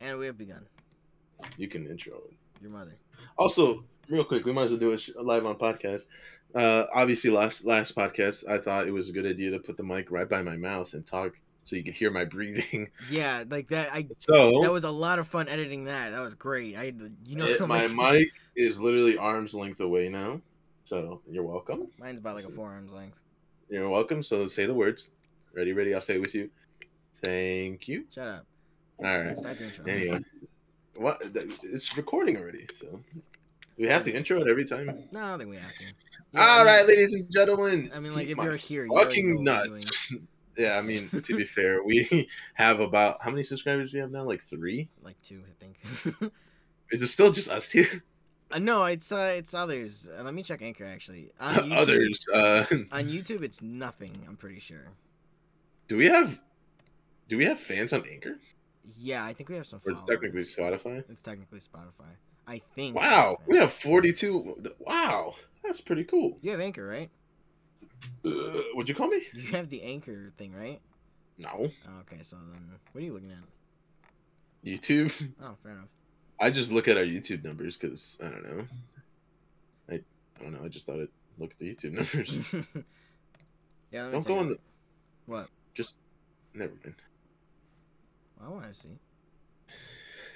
And we have begun. You can intro it. Your mother. Also, real quick, we might as well do it live on podcast. Uh, obviously, last last podcast, I thought it was a good idea to put the mic right by my mouth and talk so you could hear my breathing. Yeah, like that. I So that was a lot of fun editing that. That was great. I you know it- my mic is literally arm's length away now. So you're welcome. Mine's about like a forearm's length. You're welcome. So say the words. Ready, ready. I'll say it with you. Thank you. Shut up. All right. Start the intro. Anyway, what? It's recording already. So do we have to intro it every time? No, I don't think we have to. Yeah, All I mean- right, ladies and gentlemen. I mean, like, if you're here, you fucking nuts. yeah, I mean, to be fair, we have about how many subscribers do we have now? Like three. Like two, I think. Is it still just us two? uh, no, it's uh, it's others. Uh, let me check Anchor actually. On YouTube, Others. Uh, On YouTube, it's nothing. I'm pretty sure. do we have? Do we have fans on Anchor? Yeah, I think we have some. Or Followers. technically Spotify? It's technically Spotify. I think. Wow, we we have forty-two. Wow, that's pretty cool. You have Anchor, right? Uh, would you call me? You have the Anchor thing, right? No, Oh, okay, so then what are you looking at? YouTube. Oh, fair enough. I just look at our YouTube numbers because I don't know. I I don't know. I just thought I'd look at the YouTube numbers. yeah, let me Don't go on the. What? Just never mind. I want to see.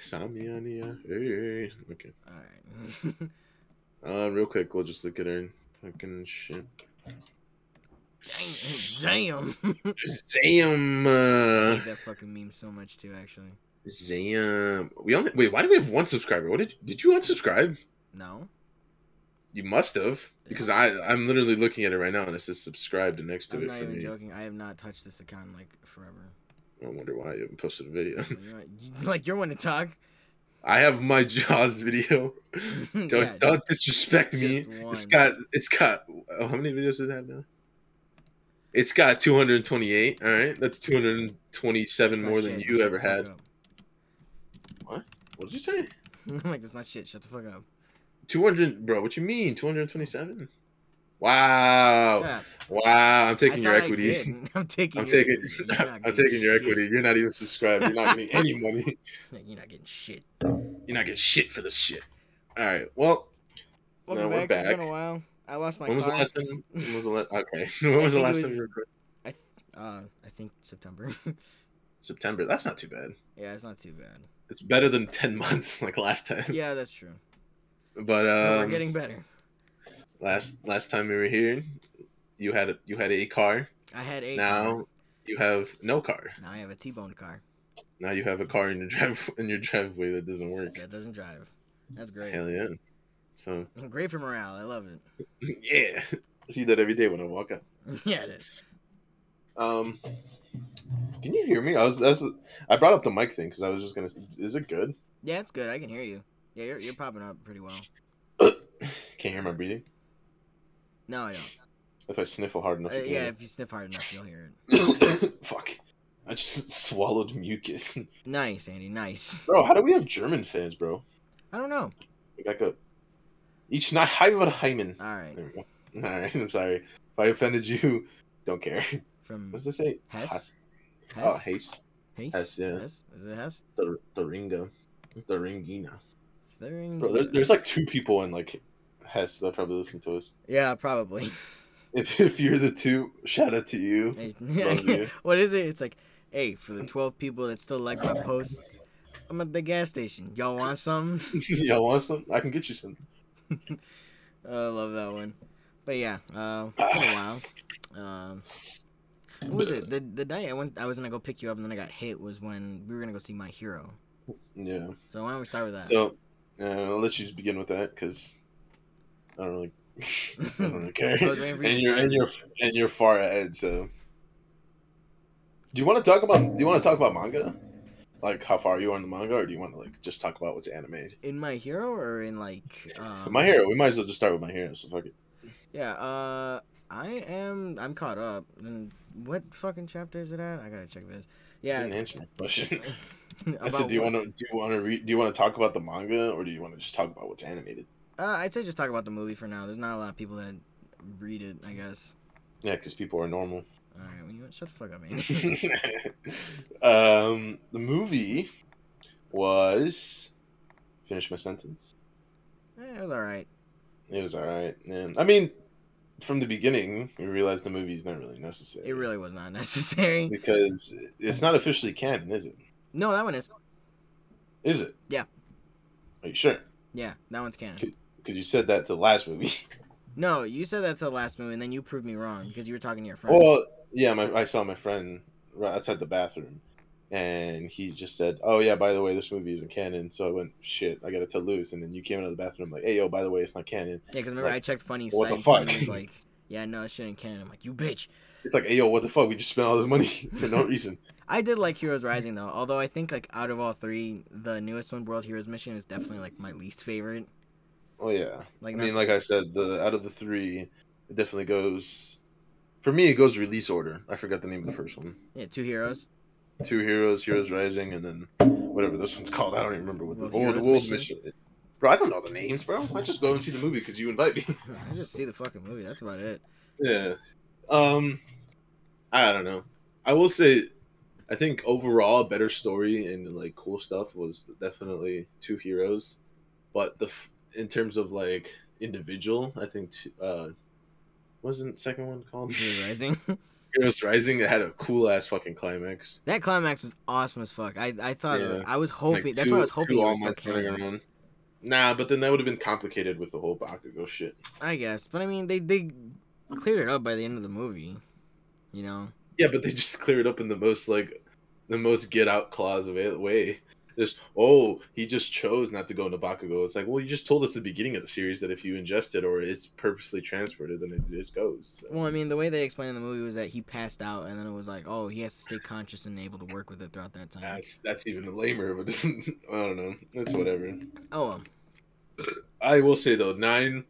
Samiania. Hey. Okay. All right. Uh, real quick, we'll just look at our fucking shit. Dang, Zam. Zam. I Uh, hate that fucking meme so much too. Actually, Zam. We only wait. Why do we have one subscriber? What did did you unsubscribe? no. You must have because I I'm literally looking at it right now and it says subscribed next to I'm it not for even me. joking. I have not touched this account in like forever. I wonder why you haven't posted a video. You know, you- like you're one to talk. I have my Jaws video. Don't Yeah, don't disrespect me. one. It's got it's got oh, how many videos does it have now? It's got 228. All right, that's 227 That's more not than you Shut ever had. up. What did you say? I'm like, that's not shit. Shut the fuck up. 200, bro. What you mean? 227? Wow, wow. I'm taking your equity. I'm taking. I'm your taking equity. You're not I'm taking your shit. equity. You're not even subscribed. You're not getting any money. You're not getting shit. You're not getting shit for this shit. All right. Well, Welcome we're back. It's been a while. I lost my when was the last time? When was the last? Okay. When was the last time you recorded? I th- uh, I think September. September. That's not too bad. yeah, it's not too bad. It's better than 10 months like last time. Yeah, that's true. But No, we're um, getting better. Last last time we were here, you had a, you had a car. I had a now car. you have no car. Now I have a T-bone car Now you have a car in your drive in your driveway that doesn't work. that doesn't drive. That's great. Hell yeah! So Great for morale. I love it. yeah, I see that every day when I walk out. yeah, it is. Um, can you hear me? I was that's I brought up the mic thing because I was just gonna. Is it good? Yeah, it's good. I can hear you. Yeah, you're, you're popping up pretty well. Can't hear my breathing. No, I don't. If I sniffle hard enough. Uh, yeah, hear if you sniff hard enough, you'll hear it. it. Fuck! I just swallowed mucus. Nice, Andy. Nice. Bro, how do we have German fans, bro? I don't know. Back up. Ich nach Heimerheimen. All right. There we go. All right, I'm sorry. If I offended you, don't care. From What does it say? Hess? Hess. Oh, Hess. Hess? Hess, yeah. Hess? Is it Hess? The, the Ringa. The Ringina. Thuring- Bro, there's, there's like two people in like That probably listen to us. Yeah, probably. If, if you're the two, shout out to you. You. what is it? It's like, hey, for the 12 people that still like my post, I'm at the gas station. Y'all want some? Y'all want some? I can get you some. Oh, I love that one. But yeah, uh, a while. Um, what was it? The the night I went, I was gonna go pick you up, and then I got hit. Was when we were gonna go see My Hero. Yeah. So why don't we start with that? So, uh, I'll let you begin with that because I don't really, I don't really care. I was waiting for you and you're and you're and you're far ahead. So, do you want to talk about? Do you want to talk about manga? Like how far you are in the manga, or do you want to like just talk about what's animated? in My Hero or in like um, my hero. We might as well just start with my hero. So fuck it. Yeah. Uh, I am. I'm caught up. And what fucking chapter is it at? I gotta check this. Yeah. didn't answer my question. I said, do you want to do you want to? Do you want to talk about the manga, or do you want to just talk about what's animated? Uh, I'd say just talk about the movie for now. There's not a lot of people that read it. I guess. Yeah, because people are normal. All right. Well, you know? Shut the fuck up, man. um, the movie was finish my sentence. Eh, it was all right. It was all right, and I mean, from the beginning, we realized the movie's not really necessary. It really was not necessary. because it's not officially canon, is it? No, that one is. Is it? Yeah. Are you sure? Yeah, that one's canon. Because you said that to the last movie. No, you said that to the last movie, and then you proved me wrong because you were talking to your friend. Well, yeah, my, I saw my friend right outside the bathroom, and he just said, "Oh yeah, by the way, this movie isn't canon." So I went, "Shit, I gotta tell Lewis." And then you came out of the bathroom like, "Hey yo, by the way, it's not canon." yeah, because remember like, I checked Funny what the fuck? was like, yeah, no, it shouldn't canon. I'm like, you bitch. It's like, "Hey yo, what the fuck? We just spent all this money for no reason." I did like Heroes Rising though, although I think like out of all three, the newest one, World Heroes Mission, is definitely like my least favorite. Oh yeah, Like, I mean, like I said, the out of the three, it definitely goes. For me, it goes release order. I forgot the name of the first one. Yeah, two heroes. Two Heroes, Heroes Rising, and then whatever this one's called. I don't even remember what the oh, the World's Mission? Mission. Bro, I don't know the names, bro. I just go and see the movie because you invite me. I just see the fucking movie. That's about it. yeah. Um, I don't know. I will say, I think overall, a better story and like cool stuff was definitely Two Heroes, but the f- in terms of like individual, I think t- uh, wasn't second one called Heroes Rising. Heroes Rising? It had a cool ass fucking climax. that climax was awesome as fuck. I I thought Yeah. I was hoping. Like, that's what I was hoping it was still canon. Nah, but then that would have been complicated with the whole Bakugo shit. I guess, but I mean, they they cleared it up by the end of the movie. You know. Yeah, but they just cleared it up in the most like the most get out clause of it way. Just oh, he just chose not to go into Bakugo. It's like, well, you just told us at the beginning of the series that if you ingest it or it's purposely transported, then it just goes. So, Well, I mean, the way they explained in the movie was that he passed out, and then it was like, oh, he has to stay conscious and able to work with it throughout that time. that's that's even lamer, but I don't know. It's whatever. Oh, well. I will say though, nine,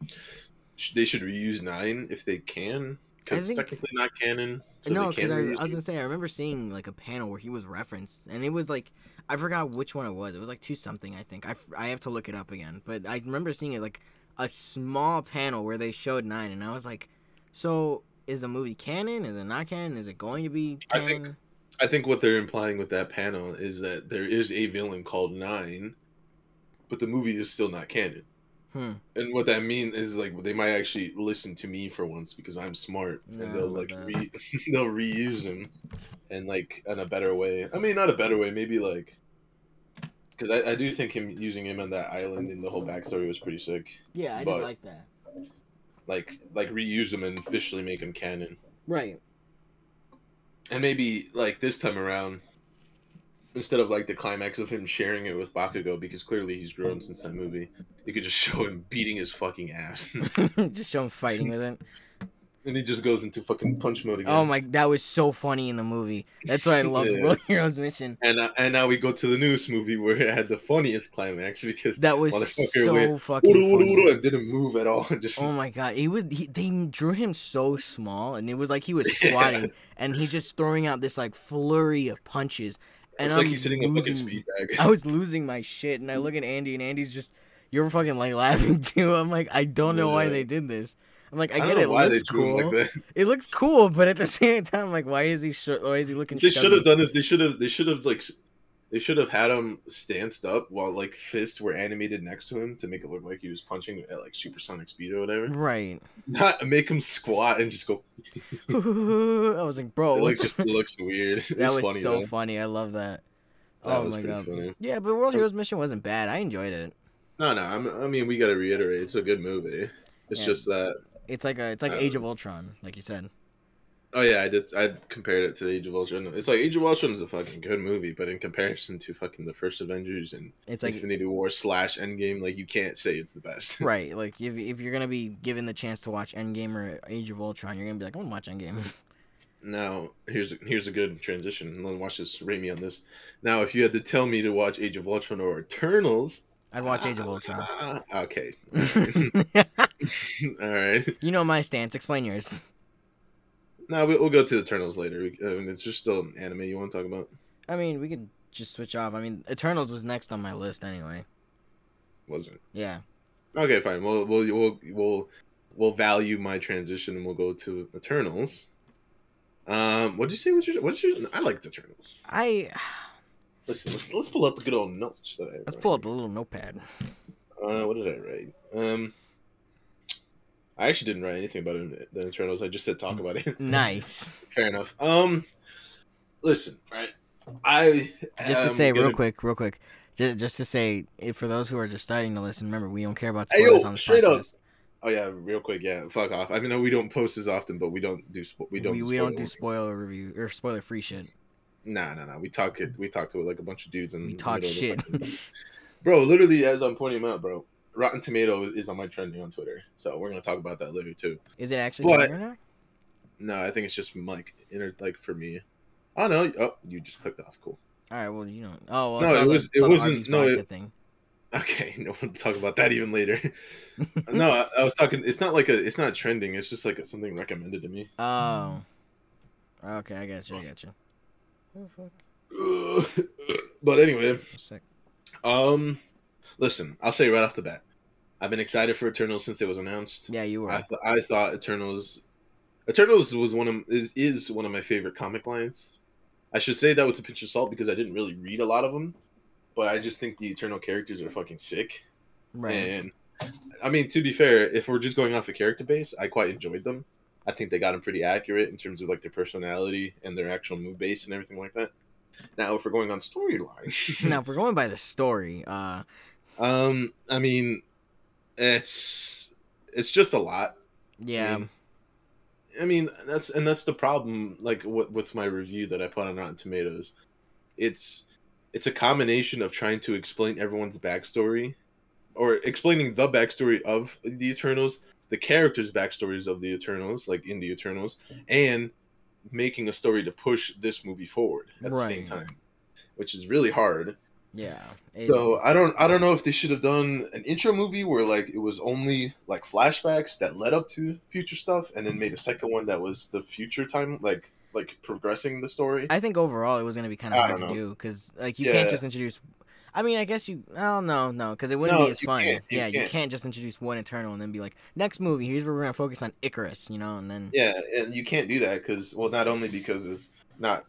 they should reuse nine if they can, because it's technically not canon. So no, because I, I was gonna say I remember seeing like a panel where he was referenced, and it was like I forgot which one it was. It was like two something, I think. I, I have to look it up again, but I remember seeing it like a small panel where they showed nine, and I was like, so is the movie canon? Is it not canon? Is it going to be I canon? think- I think what they're implying with that panel is that there is a villain called Nine, but the movie is still not canon. Hmm. And what that means is like they might actually listen to me for once because I'm smart, Yeah, and they'll like re- they'll reuse him, and like in a better way. I mean, not a better way, maybe like because I, I do think him using him on that island in the whole backstory was pretty sick. Yeah, I but- did like that. Like like reuse him and officially make him canon. Right. and maybe like this time around instead of like the climax of him sharing it with Bakugo because clearly he's grown since that movie you could just show him beating his fucking ass Just show him fighting with it. and he just goes into fucking punch mode again Oh my, that was so funny in the movie. That's why I love Yeah. World Heroes Mission. and uh, and now we go to the newest movie where it had the funniest climax because That was so went, fucking "Uru, uru, funny. uru," and didn't move at all just Oh my god, he would. He, they drew him so small, and it was like he was Yeah. squatting, and he's just throwing out this like flurry of punches, and it's I'm like he's sitting in a fucking speed bag I was losing my shit, and I look at Andy, and Andy's just, you're fucking like laughing too. I'm like, I don't know why they did this. I'm like, I, don't get it, looks cool. like. It looks cool, but at the same time, like, why is he sh- Why is he looking? they should have done this they should have they should have like they should have had him stanced up while like fists were animated next to him to make it look like he was punching at like supersonic speed or whatever Right. not make him squat and just go. I was like, bro, it like just looks weird. That was funny, so though. funny. I love that. That oh my god. funny. Yeah, but World Heroes Mission wasn't bad. I enjoyed it. No, no. I'm, I mean, we got to reiterate. It's a good movie. It's Yeah. just that. It's like a, it's like Age of Ultron, like you said. Oh yeah, I did. I compared it to Age of Ultron. It's like Age of Ultron is a fucking good movie, but in comparison to fucking the first Avengers and It's like Infinity War slash Endgame, like you can't say it's the best. right, like if if you're gonna be given the chance to watch Endgame or Age of Ultron, you're gonna be like, I'm gonna watch Endgame. Now, here's a, here's a good transition. Let me watch this. Rate me on this. Now, if you had to tell me to watch Age of Ultron or Eternals, I'd watch Age of Ultron. okay. All right. you know my stance. Explain yours. No, we- we'll go to the Eternals later. We- I mean, it's just still an anime you want to talk about. I mean, we could just switch off. I mean, Eternals was next on my list anyway. Wasn't Yeah. okay. Fine. We'll we'll we'll we'll we'll value my transition and we'll go to Eternals. Um, what did you say? What's your what's your? I liked Eternals. I listen, let's, let's pull out the good old notes that I. Let's pull up the little notepad. Uh, what did I write? Um, I actually didn't write anything about it, the Eternals. I just said talk about it. Nice. Fair enough. Um, listen, right? I Just to say, real gonna- quick, real quick, just, just to say, if for those who are just starting to listen, remember we don't care about Hey, yo, spoilers on the straight up, podcast. Oh yeah, real quick, yeah. Fuck off. I mean, we don't post as often, but we don't do spo- we don't we, do we don't do spoiler review or spoiler free shit. Nah, nah, nah. We talk it. We talk to it like a bunch of dudes and We talk shit. bro. Literally, as I'm pointing them out, bro. Rotten Tomato is on my trending on Twitter, so we're gonna talk about that later too. Is it actually But- trending now? No, I think it's just like inner like for me. I don't know. Oh, you just clicked off. Cool. All right, well you know. Oh well, No, it the- was- it wasn't- no, it- thing. Okay, no, we'll talk about that even later. no, I, I was talking. It's not like a. It's not trending. It's just like a, something recommended to me. Oh. Okay, I got you. I got you. Oh, fuck. but anyway, Sick. um, listen. I'll say right off the bat, I've been excited for Eternals since it was announced. Yeah, you were. I, th- I thought Eternals, Eternals was one of is is one of my favorite comic lines. I should say that with a pinch of salt because I didn't really read a lot of them, but I just think the Eternal characters are fucking sick. right. And I mean, to be fair, if we're just going off a character base, I quite enjoyed them. I think they got them pretty accurate in terms of like their personality and their actual move base and everything like that. Now, if we're going on storyline, now, if we're going by the story, uh, um, I mean, it's it's just a lot. yeah, I mean, I mean, that's and that's the problem. Like with, with my review that I put on Rotten Tomatoes, it's it's a combination of trying to explain everyone's backstory, or explaining the backstory of the Eternals, the characters' backstories of the Eternals, like in the Eternals, and making a story to push this movie forward at the same time, which is really hard. Yeah. It- So I don't I don't know if they should have done an intro movie where like it was only like flashbacks that led up to future stuff, and then made a second one that was the future time, like like progressing the story. I think overall it was gonna be kind of hard to do because like you Yeah. can't just introduce. I mean, I guess you. Oh no, no, because it wouldn't No, be as you fun. can't, you yeah, you can't. can't just introduce one Eternal and then be like, next movie, here's where we're gonna focus on Ikaris, you know, and then Yeah, and you can't do that because well, not only because it's not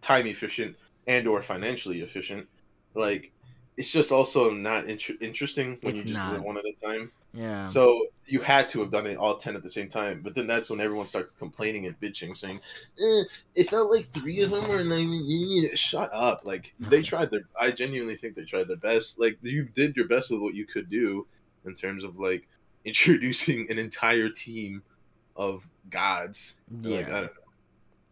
time efficient and or financially efficient, like it's just also not inter- interesting when It's you just do it one at a time. yeah, So you had to have done it all ten at the same time. But then that's when everyone starts complaining and bitching, saying, eh, "It felt like three of them were you need to shut up." Like they tried their. I genuinely think they tried their best. Like you did your best with what you could do in terms of like introducing an entire team of gods. yeah. Like I don't know.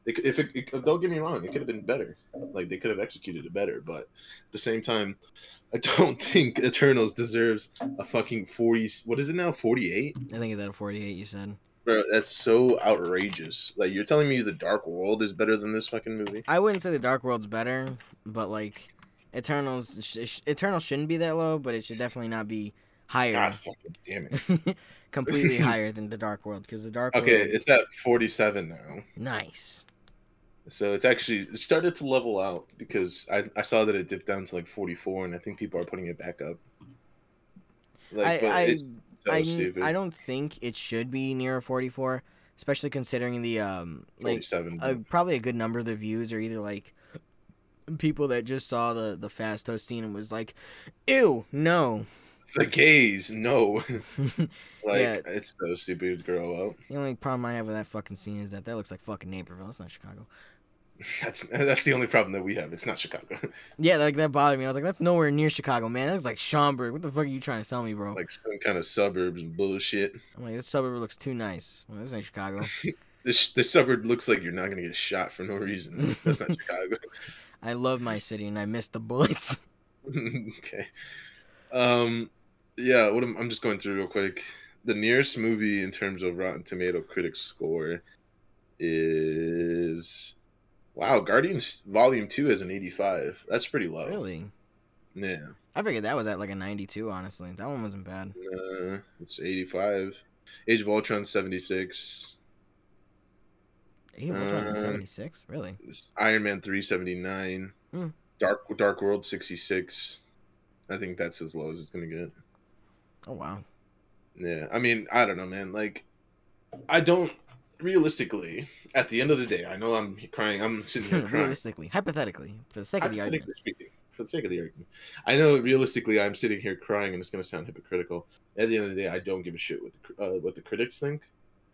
They if it, it- don't get me wrong, it could have been better. Like they could have executed it better, but at the same time, I don't think Eternals deserves a fucking forty. What is it now? Forty eight, I think it's at a 48. You said. bro. That's so outrageous. Like you're telling me the Dark World is better than this fucking movie? I wouldn't say the Dark World's better, but like Eternals, sh- Eternals shouldn't be that low, but it should definitely not be higher. God fucking damn it. completely higher than the Dark World because the Dark Okay, World. it's at forty seven now. nice. So it's actually it started to level out because I, I saw that it dipped down to like 44, and I think people are putting it back up. Like, I but I, it's so I, stupid. I don't think it should be near 44, especially considering the um like 47. a, probably a good number of the views are either like people that just saw the the Phastos scene and was like, "Ew, no." the gays, no. like Yeah. it's so stupid to grow up. The only problem I have with that fucking scene is that that looks like fucking Naperville. It's not Chicago. That's that's the only problem that we have. It's not Chicago. Yeah, like that bothered me. I was like, that's nowhere near Chicago, man. That looks like Schaumburg. What the fuck are you trying to sell me, bro? like some kind of suburbs and bullshit. I'm like, this suburb looks too nice. Well, this ain't Chicago. This this suburb looks like you're not gonna get shot for no reason. That's not Chicago. I love my city and I miss the bullets. okay. Um. Yeah. What I'm, I'm just going through real quick. The nearest movie in terms of Rotten Tomato critics score is wow. Guardians Volume Two is an 85. That's pretty low. really? Yeah. I figured that was at like a 92, honestly. That one wasn't bad. Uh, it's 85. Age of Ultron 76. Age of Ultron Uh, 76? Really? Iron Man 379. Hmm. Dark Dark World 66. I think that's as low as it's gonna get. Oh, wow. Yeah, I mean, I don't know, man. Like, I don't. Realistically, at the end of the day, I know I'm crying. I'm sitting here crying. Realistically, hypothetically, for the sake of the argument. Speaking, for the sake of the argument, I know realistically I'm sitting here crying, and it's going to sound hypocritical. At the end of the day, I don't give a shit what the, uh, what the critics think.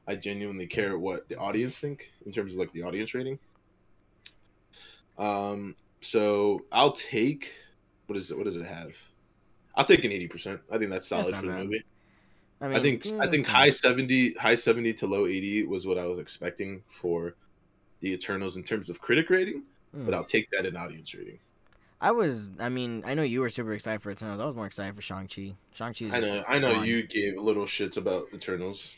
I genuinely care what the audience think in terms of like the audience rating. Um, so I'll take what is it? What does it have? I'll take an eighty percent. I think that's solid That's for not the bad. movie. I, I think I think high seventy, high seventy to low eighty was what I was expecting for the Eternals in terms of critic rating, Hmm. but I'll take that in audience rating. I was. I mean, I know you were super excited for Eternals. I was more excited for Shang Chi. Shang Chi. I know, I know you gave little shits about Eternals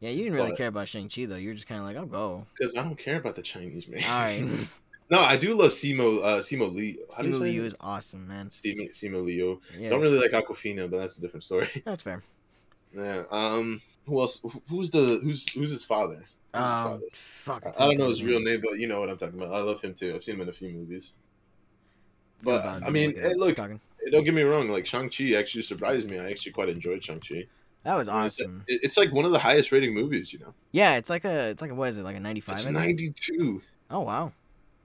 Yeah, you didn't really care about Shang Chi though. You were just kind of like, I'll go. because I don't care about the Chinese man. All right. no, I do love Simo. Uh, Simo Lee. How do you Simu Liu is awesome, man. Simo, Simo Leo. Yeah, Don't really like Awkwafina, but that's a different story. that's fair. Yeah. Um. Who else? Who's the who's who's his father? Who's his Um, father? fuck. I don't know his real name, but you know what I'm talking about. I love him too. I've seen him in a few movies. But I mean, hey, look, talking. don't get me wrong. Like Shang Chi actually surprised me. I actually quite enjoyed Shang Chi. that was It's, awesome. it- it's like one of the highest rating movies. You know, Yeah, it's like a, it's like a, what is it, like a ninety-five? it's 92, Oh wow.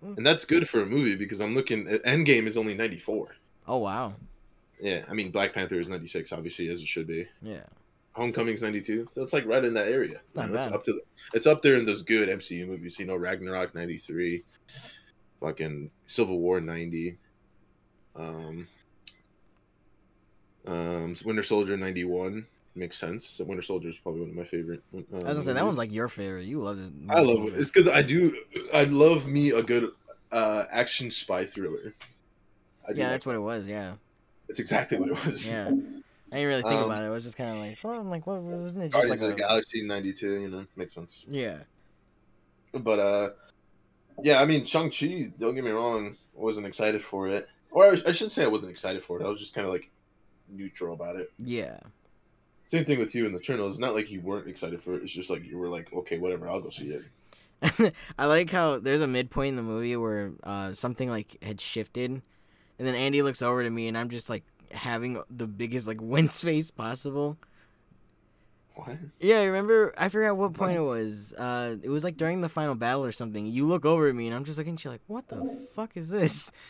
and that's good for a movie because I'm looking. at Endgame is only 94. Oh wow. Yeah, I mean Black Panther is 96, obviously as it should be. Yeah. Homecoming's 92, so it's like right in that area. Not You know, it's up to it's up there in those good MCU movies. You know, Ragnarok 93, fucking Civil War 90, um, um, Winter Soldier 91 makes sense. So Winter Soldier is probably one of my favorite. Uh, I was gonna say that one's like your favorite. You love it. I love it. It's because I do. I love me a good uh, action spy thriller. Yeah, like that's what it was. Yeah. It's exactly what it was. Yeah. I didn't really think Um, about it. I was just kind of like, well, I'm like, what wasn't it just Guardians like of the a... Galaxy '92. You know, makes sense. Yeah. But uh, yeah. I mean, Shang Chi. Don't get me wrong. Wasn't excited for it, or I, I shouldn't say I wasn't excited for it. I was just kind of like neutral about it. Yeah. Same thing with you in the Eternals. It's not like you weren't excited for it. It's just like you were like, okay, whatever. I'll go see it. I like how there's a midpoint in the movie where uh, something like had shifted, and then Andy looks over to me, and I'm just like having the biggest like wince face possible. What? Yeah, I remember. I forgot what point it was. Uh, it was like during the final battle or something. You look over at me, and I'm just looking at you like, "What the fuck is this?"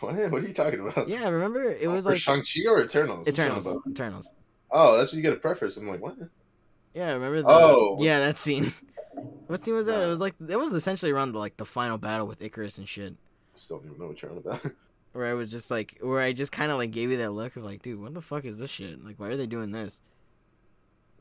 What? What are you talking about? Yeah, remember it was for like Shang Chi or Eternals? Eternals. Eternals. Oh, that's what you get a preface. I'm like, what? Yeah, I remember the Oh. yeah that scene. what scene was that? It was like it was essentially around the, like the final battle with Ikaris and shit. Still don't even know what you're on about. Where I was just like, where I just kind of like gave you that look of like, dude, what the fuck is this shit? Like, why are they doing this?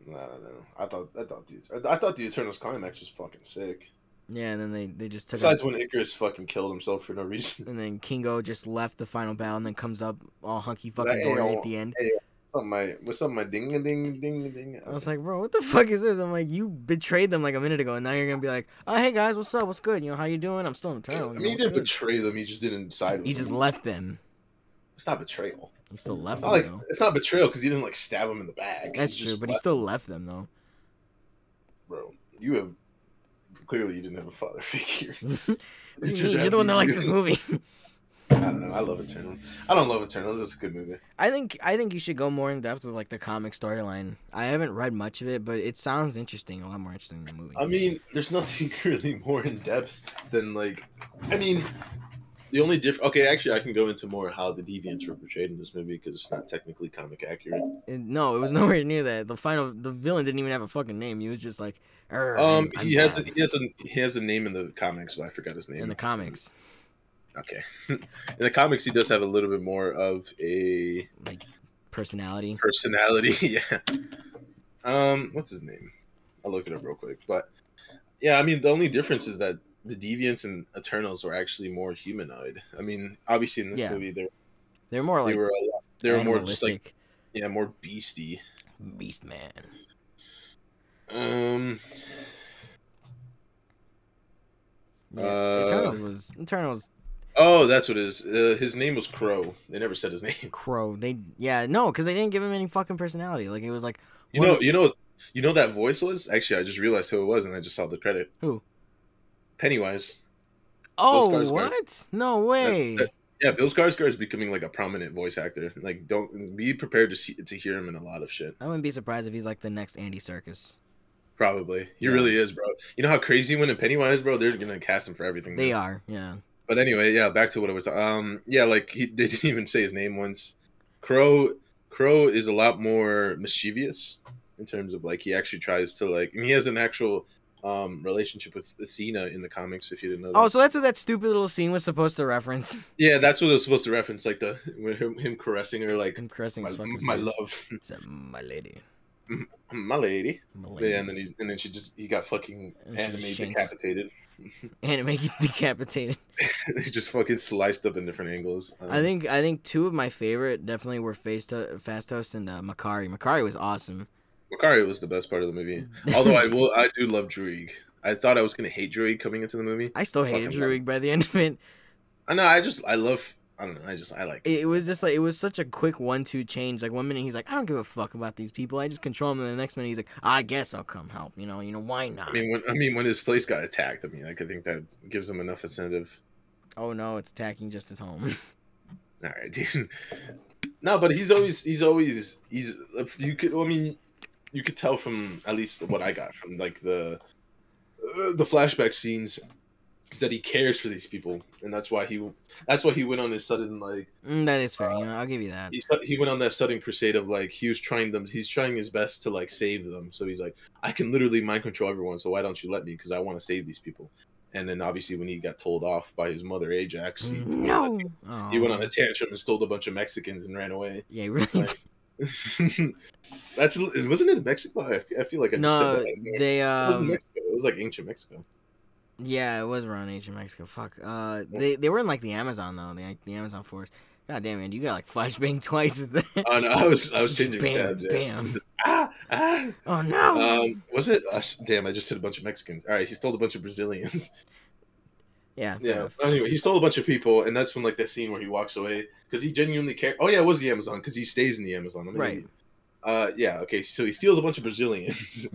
I don't know. I thought I thought the I thought the Eternals climax was fucking sick. Yeah, and then they they just took. Besides Out, when Ikaris fucking killed himself for no reason. and then Kingo just left the final battle and then comes up all hunky fucking dory at the end. My what's up my ding a ding ding ding. I was like, bro, what the fuck is this? I'm like, you betrayed them like a minute ago, and now you're gonna be like, oh hey guys, what's up? What's good? You know how you doing? I'm still in I town. mean, he you know, didn't what's good?" betray them. He just didn't side with He them. just left them. It's not betrayal. He still left It's them like though. it's not betrayal because he didn't like stab him in the back. That's He true, but he still left them though. bro. You have clearly you didn't have a father figure. You mean? Have the one that likes this movie. I don't know. I love Eternals. I don't love Eternals. It's a good movie. I think I think you should go more in depth with like the comic storyline. I haven't read much of it, but it sounds interesting. A lot more interesting than the movie. I mean, there's nothing really more in depth than like, I mean, the only diff. Okay, actually, I can go into more how the deviants were portrayed in this movie because it's not technically comic accurate. No, it was nowhere near that. The final, the villain didn't even have a fucking name. He was just like, Um, I'm- he I'm has a, he has a he has a name in the comics, but I forgot his name. in the comics, Okay, in the comics, he does have a little bit more of a like personality. personality. yeah. Um, what's his name? I'll look it up real quick. But yeah, I mean, the only difference is that the deviants and Eternals were actually more humanoid. I mean, obviously in this Yeah. movie, they're They're more like they were lot, they were more just like yeah, more beasty. Beast Man. Um, Yeah, Uh, Eternals was Eternals oh, that's what it is. Uh, his name was Kro. They never said his name. Kro. They yeah no, because they didn't give him any fucking personality. Like it was like You know, you know, you know that voice was actually. I just realized who it was, and I just saw the credit. Who? Pennywise. oh what? No way. that- Yeah, Bill Skarsgård is becoming like a prominent voice actor. Like, don't be prepared to see to hear him in a lot of shit. I wouldn't be surprised if he's like the next Andy Serkis. Probably. He Yeah. really is, bro. You know how crazy when in Pennywise, bro, they're gonna cast him for everything. They now. are, yeah. But anyway, yeah, back to what it was. Um, yeah, like he they didn't even say his name once. Kro Kro is a lot more mischievous in terms of like he actually tries to like, and he has an actual um relationship with Athena in the comics. If you didn't know. That. Oh, so that's what that stupid little scene was supposed to reference. yeah, that's what it was supposed to reference, like the him, him caressing her, like Him caressing my, my love, my lady. my lady. My lady. yeah, and then he and then she just he got fucking And anime decapitated. Anime get decapitated. they just fucking sliced up in different angles. Um, I think I think two of my favorite definitely were Fast Toast and uh, Makkari. Makkari was awesome. Makkari was the best part of the movie. Although I will, I do love Druig. I thought I was gonna hate Druig coming into the movie. I still hated Druig by the end of it. I know. I just, I love. I don't know. I just, I like. It was just like it was such a quick one-two change. Like one minute he's like, I don't give a fuck about these people. I just control them. And the next minute he's like, I guess I'll come help. You know, you know why not? I mean, when I mean when his place got attacked, I mean, like I think that gives him enough incentive. oh no, it's attacking just his home. All right, dude. No, but he's always, he's always, he's. You could, I mean, you could tell from at least what I got from like the, uh, the flashback scenes, that he cares for these people, and that's why he, that's why he went on his sudden like Mm, that is fair. You know, I'll give you that. he he went on that sudden crusade of like he was trying them he's trying his best to like save them so he's like i can literally mind control everyone so why don't you let me because i want to save these people and then obviously when he got told off by his mother ajax he, No. he went on a tantrum and stole a bunch of mexicans and ran away Yeah, he really. Like, that's wasn't it in mexico i, I feel like i just no, said that it they was um. mexico it was like ancient mexico Yeah, it was around ancient Mexico. Fuck. Uh, they they were in like the Amazon though. The the Amazon forest. God damn man, you got like flashbang twice. oh no i was i was changing Bam, tabs yeah. bam. ah, ah. Oh no. Um, was it? Uh, damn, I just hit a bunch of Mexicans. All right, he stole a bunch of Brazilians. yeah. Yeah. Anyway, he stole a bunch of people, and that's when like that scene where he walks away because he genuinely cared. Oh yeah, it was the Amazon because he stays in the Amazon. I mean, Right. Uh, yeah. Okay. So he steals a bunch of Brazilians,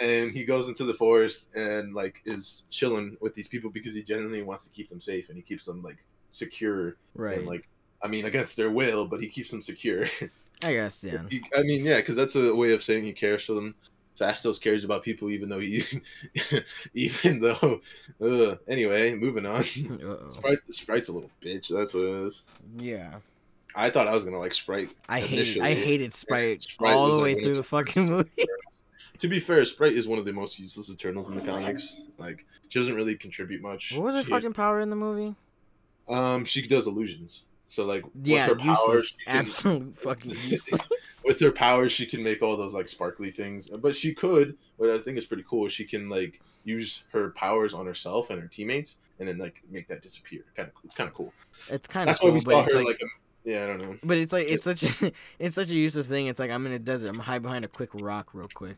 and he goes into the forest and like is chilling with these people because he genuinely wants to keep them safe and he keeps them like secure Right. and like. I mean, against their will, but he keeps them secure. I guess yeah. He- I mean, yeah, because that's a way of saying he cares for them. Phastos cares about people, even though he, even though. Uh, anyway, moving on. Sprite, Sprite's a little bitch. That's what it is. Yeah. I thought I was gonna like Sprite. I hate I hated Sprite, Sprite all the way one through the fucking movie. To be fair, Sprite is one of the most useless Eternals in the comics. Like, she doesn't really contribute much. what was her She fucking power in the movie? um, she does illusions. So like, Yeah, with her powers, useless. she can- Absolute fucking useless. with her powers, she can make all those like sparkly things. But she could, what I think is pretty cool, is she can like use her powers on herself and her teammates, and then like make that disappear. Kind of, it's kind of cool. It's kind of That's why cool, we saw her like, like, um, yeah, I don't know. but it's like it's such a it's such a useless thing. It's like I'm in a desert. I'm hide behind a quick rock real quick.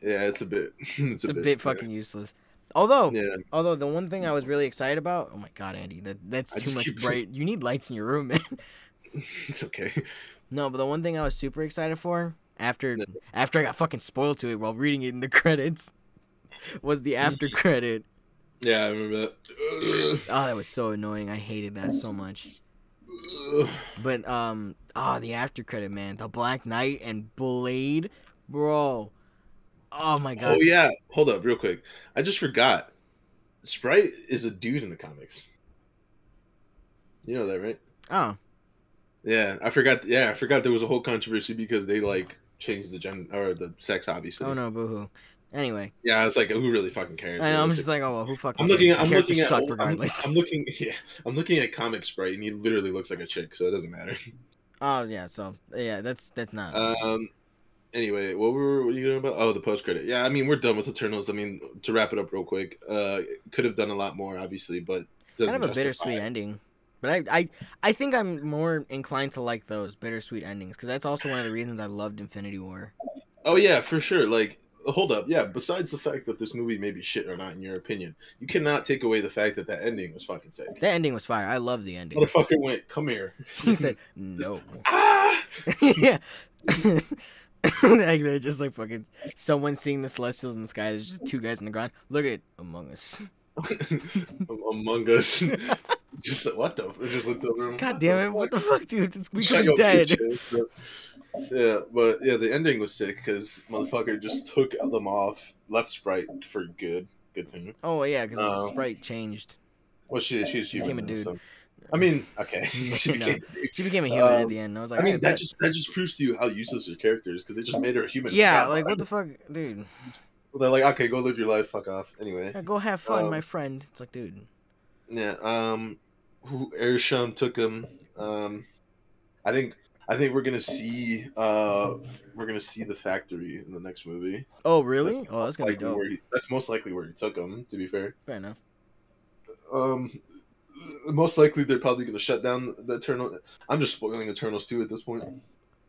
Yeah, it's a bit. It's, It's a bit yeah. fucking useless. Although, Yeah, although the one thing I was really excited about, oh my god, Andy, that that's I too much bright. You need lights in your room, man. it's okay. No, but the one thing I was super excited for after Yeah. after I got fucking spoiled to it while reading it in the credits was the after credit. Yeah, I remember that. Oh, that was so annoying. I hated that so much. But um, ah, the after credit, man, the Black Knight and Blade, bro. Oh my god. oh yeah, hold up, real quick. I just forgot. Sprite is a dude in the comics. You know that, right? Oh, Yeah, I forgot. Yeah, I forgot there was a whole controversy because they like changed the gen or the sex, obviously. oh no, boohoo. Anyway, Yeah, I was like, who really fucking cares? I know, I'm just like- oh well, who fucking? I'm looking cares? at. I'm looking at. suck I'm- I'm, looking. Yeah, I'm looking at comic Sprite, and he literally looks like a chick, so it doesn't matter. Oh yeah, so yeah, that's that's not. Um. Anyway, what were what are you doing about? Oh, the post credit. Yeah, I mean we're done with Eternals. I mean to wrap it up real quick. Uh, could have done a lot more, obviously, but doesn't kind of a bittersweet it. ending. But I, I, I think I'm more inclined to like those bittersweet endings because that's also one of the reasons I loved Infinity War. Oh yeah, for sure. Like, hold up. Yeah. Besides the fact that this movie may be shit or not, in your opinion, you cannot take away the fact that that ending was fucking sick. That ending was fire. I love the ending. Motherfucker went, come here. he said no. ah. yeah. like they're just like fucking someone seeing the celestials in the sky. There's just two guys in the ground. Look at Among Us. Among Us. just what the? Just looked over. God damn it! What the fuck, dude? This- We could dead. Yeah, but yeah, the ending was sick because motherfucker just took them off, left Sprite for good, good thing. Oh yeah, because Oh. Um, Sprite changed. Well, she she's human. Became a dude. so- I mean, okay, she became. a dude. She became a human at Um, the end. I was like, I mean, "Alright, that bet." just that just proves to you how useless your character is because they just made her a human. yeah, like what the fuck, dude? Well, They're like, okay, go live your life, fuck off. Anyway, Yeah, go have fun, Um, my friend. It's like, dude. yeah. Um, who Arishem took him. Um, I think I think we're gonna see uh we're gonna see the factory in the next movie. Oh really? Oh, that's gonna be dope. where he, that's most likely where he took him. To be fair. Fair enough. Um, most likely they're probably going to shut down the Eternal. I'm just spoiling Eternals too at this point.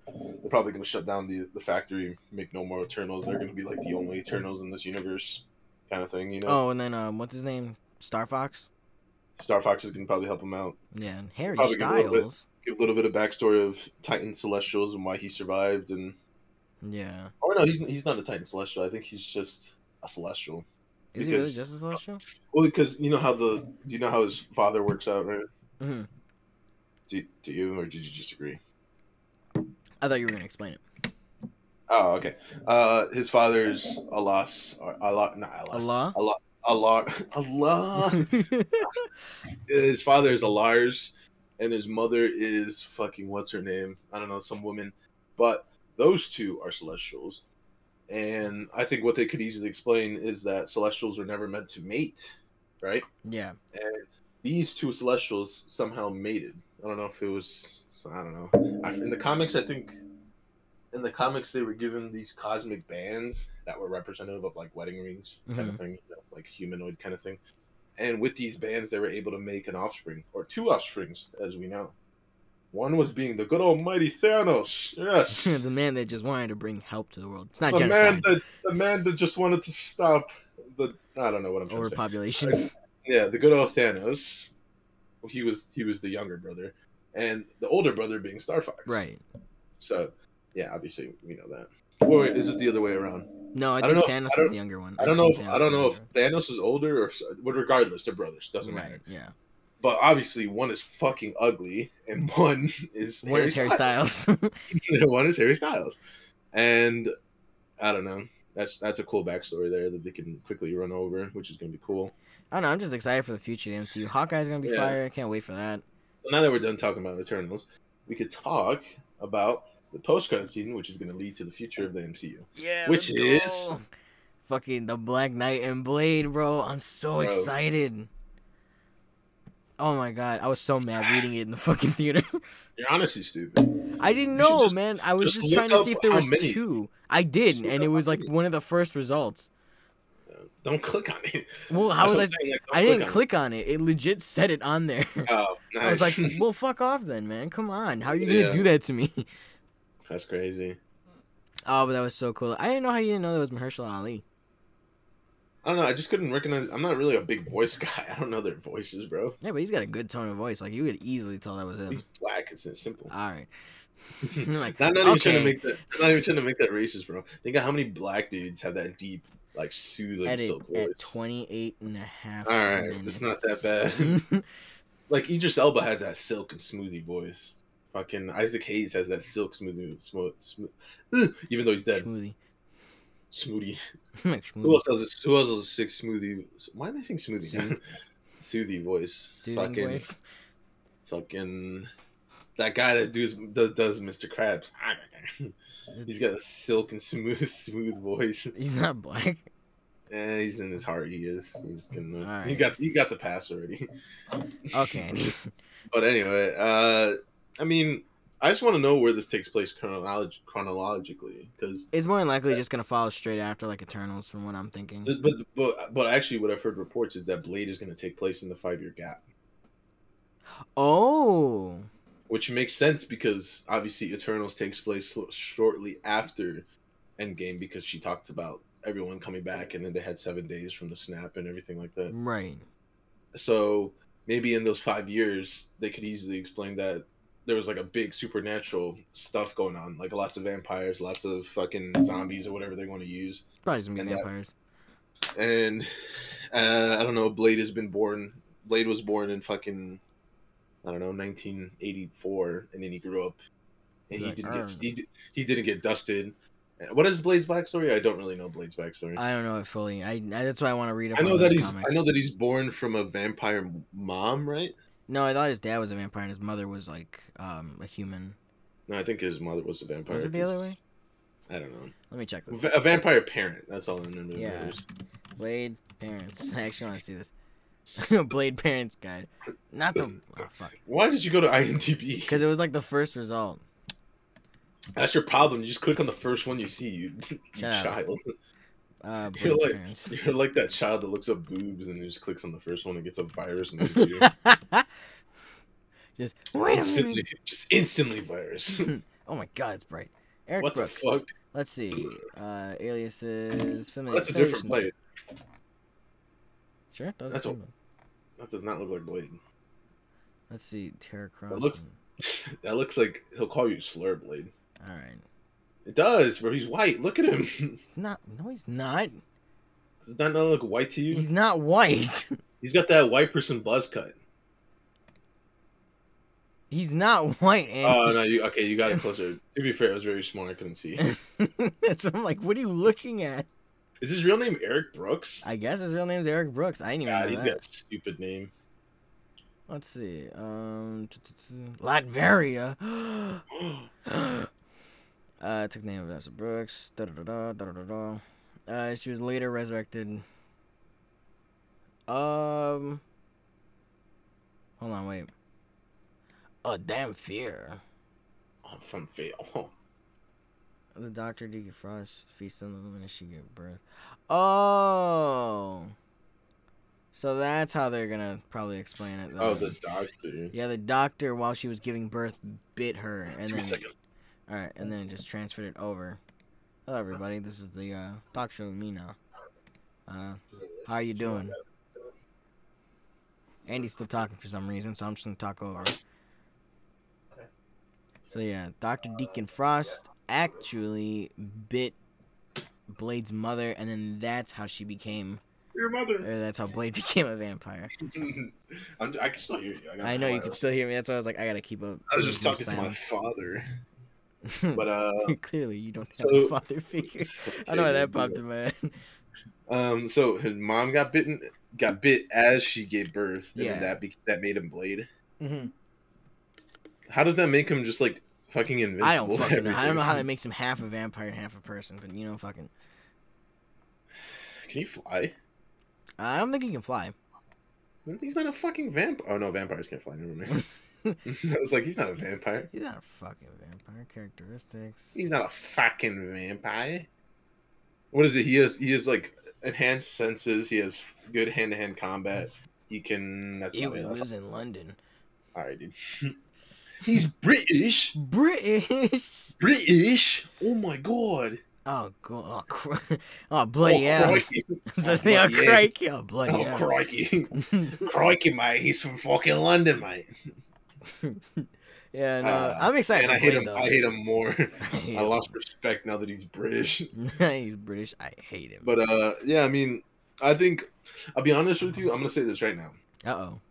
They're probably going to shut down the the factory, make no more Eternals. They're going to be like the only Eternals in this universe, kind of thing. You know, Oh, and then um, what's his name? Starfox. Star Fox is going to probably help him out. Yeah, and Harry Probably get a bit. Styles. Give a little bit of backstory of Titan Celestials and why he survived. And Yeah. oh no, he's he's not a Titan Celestial. I think he's just a Celestial. Is he really Because- just a celestial? Well, because you know how the you know how his father works out, right? hmm Do, do you or did you disagree? I thought you were gonna explain it. Oh, okay. Uh, his father's Alas, or Allah, not Alas, Allah. Allah, Allah, Allah. his father is Alars, and his mother is fucking what's her name? I don't know, some woman. But those two are Celestials, and I think what they could easily explain is that Celestials are never meant to mate, right? yeah. And these two Celestials somehow mated. I don't know if it was. I don't know. In the comics, I think. In the comics, they were given these cosmic bands that were representative of like wedding rings, kind of mhm. thing, you know, like humanoid kind of thing. And with these bands, they were able to make an offspring, or two offsprings, as we know. One was being the good almighty Thanos. Yes, the man that just wanted to bring help to the world. It's not the man that the man that just wanted to stop the. I don't know what I'm trying to say. Overpopulation. Yeah, the good old Thanos. He was he was the younger brother, and the older brother being Starfox. right. So, yeah, obviously we know that. Or is it the other way around? No, I I think don't if- Thanos I don't- is the younger one. I don't know if I don't know if Thanos is older or but regardless, they're brothers. Doesn't younger. matter. Yeah. But obviously, one is fucking ugly, and one is One is Harry Styles. one is Harry Styles, and I don't know. That's that's a cool backstory there that they can quickly run over, which is gonna be cool. I don't know. I'm just excited for the future of the MCU. Hawkeye's gonna be Yeah. fire. I can't wait for that. So now that we're done talking about Eternals, we could talk about the post credit scene, which is going to lead to the future of the MCU. Yeah. Which let's is- go. fucking the Black Knight and Blade, bro. I'm so Bro. excited. Oh my god, I was so mad reading it in the fucking theater. You're honestly stupid. I didn't know, just- man. I was just just, trying to see if there was many. two. I did, and it was like many. one of the first results. Don't click on it. Well, how was I? Saying, like, I didn't on click on it. It legit said it on there. Oh, nice. I was like, well, fuck off then, man. Come on. How are you gonna Yeah. do that to me? that's crazy. Oh, but that was so cool. I didn't know how you didn't know that was Mahershala Ali. I don't know. I just couldn't recognize. I'm not really a big voice guy. I don't know their voices, bro. Yeah, but he's got a good tone of voice. Like you could easily tell that was him. He's black. It's simple. All right. I'm like, I'm not even trying to make that. I'm not even trying to make that racist, bro. Think of how many black dudes have that deep, like soothing Edit silk voice. at 28 and a half All right, it's not that bad. like Idris Elba has that silk and smoothie voice. Fucking Isaac Hayes has that silk smoothie, smooth, smooth even though he's dead. Schmoozy. Smoothie. like Who else has a, who else has a sick smoothie? Why am I saying smoothie? Soothe. Soothy voice. Soothing fucking, voice. fucking that guy that does does, does Mr. Krabs. he's got a silk and smooth smooth voice. He's not black. Yeah, he's in his heart. He is. He's gonna. He got he got the pass already. Okay. But anyway, uh, I mean, I just want to know where this takes place chronolog- chronologically, because it's more than likely just gonna follow straight after like Eternals, from what I'm thinking. but but but actually, what I've heard reports is that Blade is going to take place in the five year gap, Oh. which makes sense because obviously Eternals takes place shortly after Endgame because she talked about everyone coming back and then they had seven days from the snap and everything like that. Right. So maybe in those five years, they could easily explain that there was like a big supernatural stuff going on, like lots of vampires, lots of fucking zombies or whatever they want to use. Probably just gonna be And that- vampires. And uh, I don't know, Blade has been born. Blade was born in fucking, I don't know, 1984, and then he grew up and he didn't get he, he didn't get dusted. What is Blade's backstory? I don't really know Blade's backstory. I, I don't know it fully. I, I that's why I want to read I know that he's Comics. I know that he's born from a vampire mom, right? No, I thought his dad was a vampire and his mother was like um a human. No, I think his mother was a vampire. Was it the other way? I don't know. Let me check this. Va- a vampire parent. That's all I remember. Yeah. Blade parents. I actually want to see this. Blade parents guide. Not the oh, fuck. Why did you go to IMDb? Because it was like the first result. That's your problem. You just click on the first one you see. You, you Shut up. Uh, You're like parents. you're like that child that looks up boobs and just clicks on the first one and gets a virus and. Just wait instantly, just instantly virus. Oh my god, it's bright. Eric what the fuck? Let's see. Uh, aliases. Film That's a different blade. Sure. That That's a- That does not look like Blade. Let's see. Terra Cross. That looks- That looks like he'll call you Slur Blade. All right. It does, bro. He's white. Look at him. He's not. No, he's not. Does that not look white to you? He's not white. He's got that white person buzz cut. he's not white. And Oh no, you okay? You got it closer. to be fair, it was very small. I couldn't see. That's what I'm like. What are you looking at? Is his real name Eric Brooks? I guess his real name's Eric Brooks. I didn't even God, know he's that. got a stupid name. Let's see. Um, Latveria. uh, took the name of Vanessa Brooks. Da da da da da da da. Uh, she was later resurrected. Um. Hold on, wait. A damn fear. I'm from Fail. The doctor Deacon Frost feast on the woman as she gave birth. Oh. So that's how they're gonna probably explain it. Oh, though. the doctor. Yeah, the doctor while she was giving birth bit her, and Give then second. all right, and then just transferred it over. Hello, everybody. This is the uh, talk show with me now. Uh, how are you doing? Andy's still talking for some reason, so I'm just gonna talk over. So yeah, Doctor Deacon Frost actually bit Blade's mother, and then that's how she became. Your mother. That's how Blade became a vampire. I'm, I can still hear you. got I know you can still hear me. That's why I was like, I gotta keep up. I was just talking to my father, but uh, Clearly, you don't have so- a father figure. I know why that popped in my head. Um, so his mom got bitten, got bit as she gave birth, and Yeah. that be- that made him Blade. hmm How does that make him just like fucking invincible? I don't fucking know. I don't know how that makes him half a vampire and half a person, but you know, fucking. Can he fly? I don't think he can fly. He's not a fucking vampire. Oh no, vampires can't fly. Never mind. I was like, he's not a vampire. He's not a fucking vampire. Characteristics. He's not a fucking vampire. What is it? He has he has like enhanced senses. He has good hand to hand combat. He can. That's Ew, he lives in London. All right, dude. He's British. British. British. Oh my god. Oh god. Oh, cr- oh bloody oh, hell. That's oh, the oh, bloody hell. crikey. Oh bloody Oh hell. crikey. crikey, mate. He's from fucking London, mate. yeah, no, Uh, I'm excited. and I hate him. though. I hate him more. I hate I him. lost respect now that he's British. He's British. I hate him. But uh, yeah, I mean, I think I'll be honest with you. I'm gonna say this right now. Uh oh.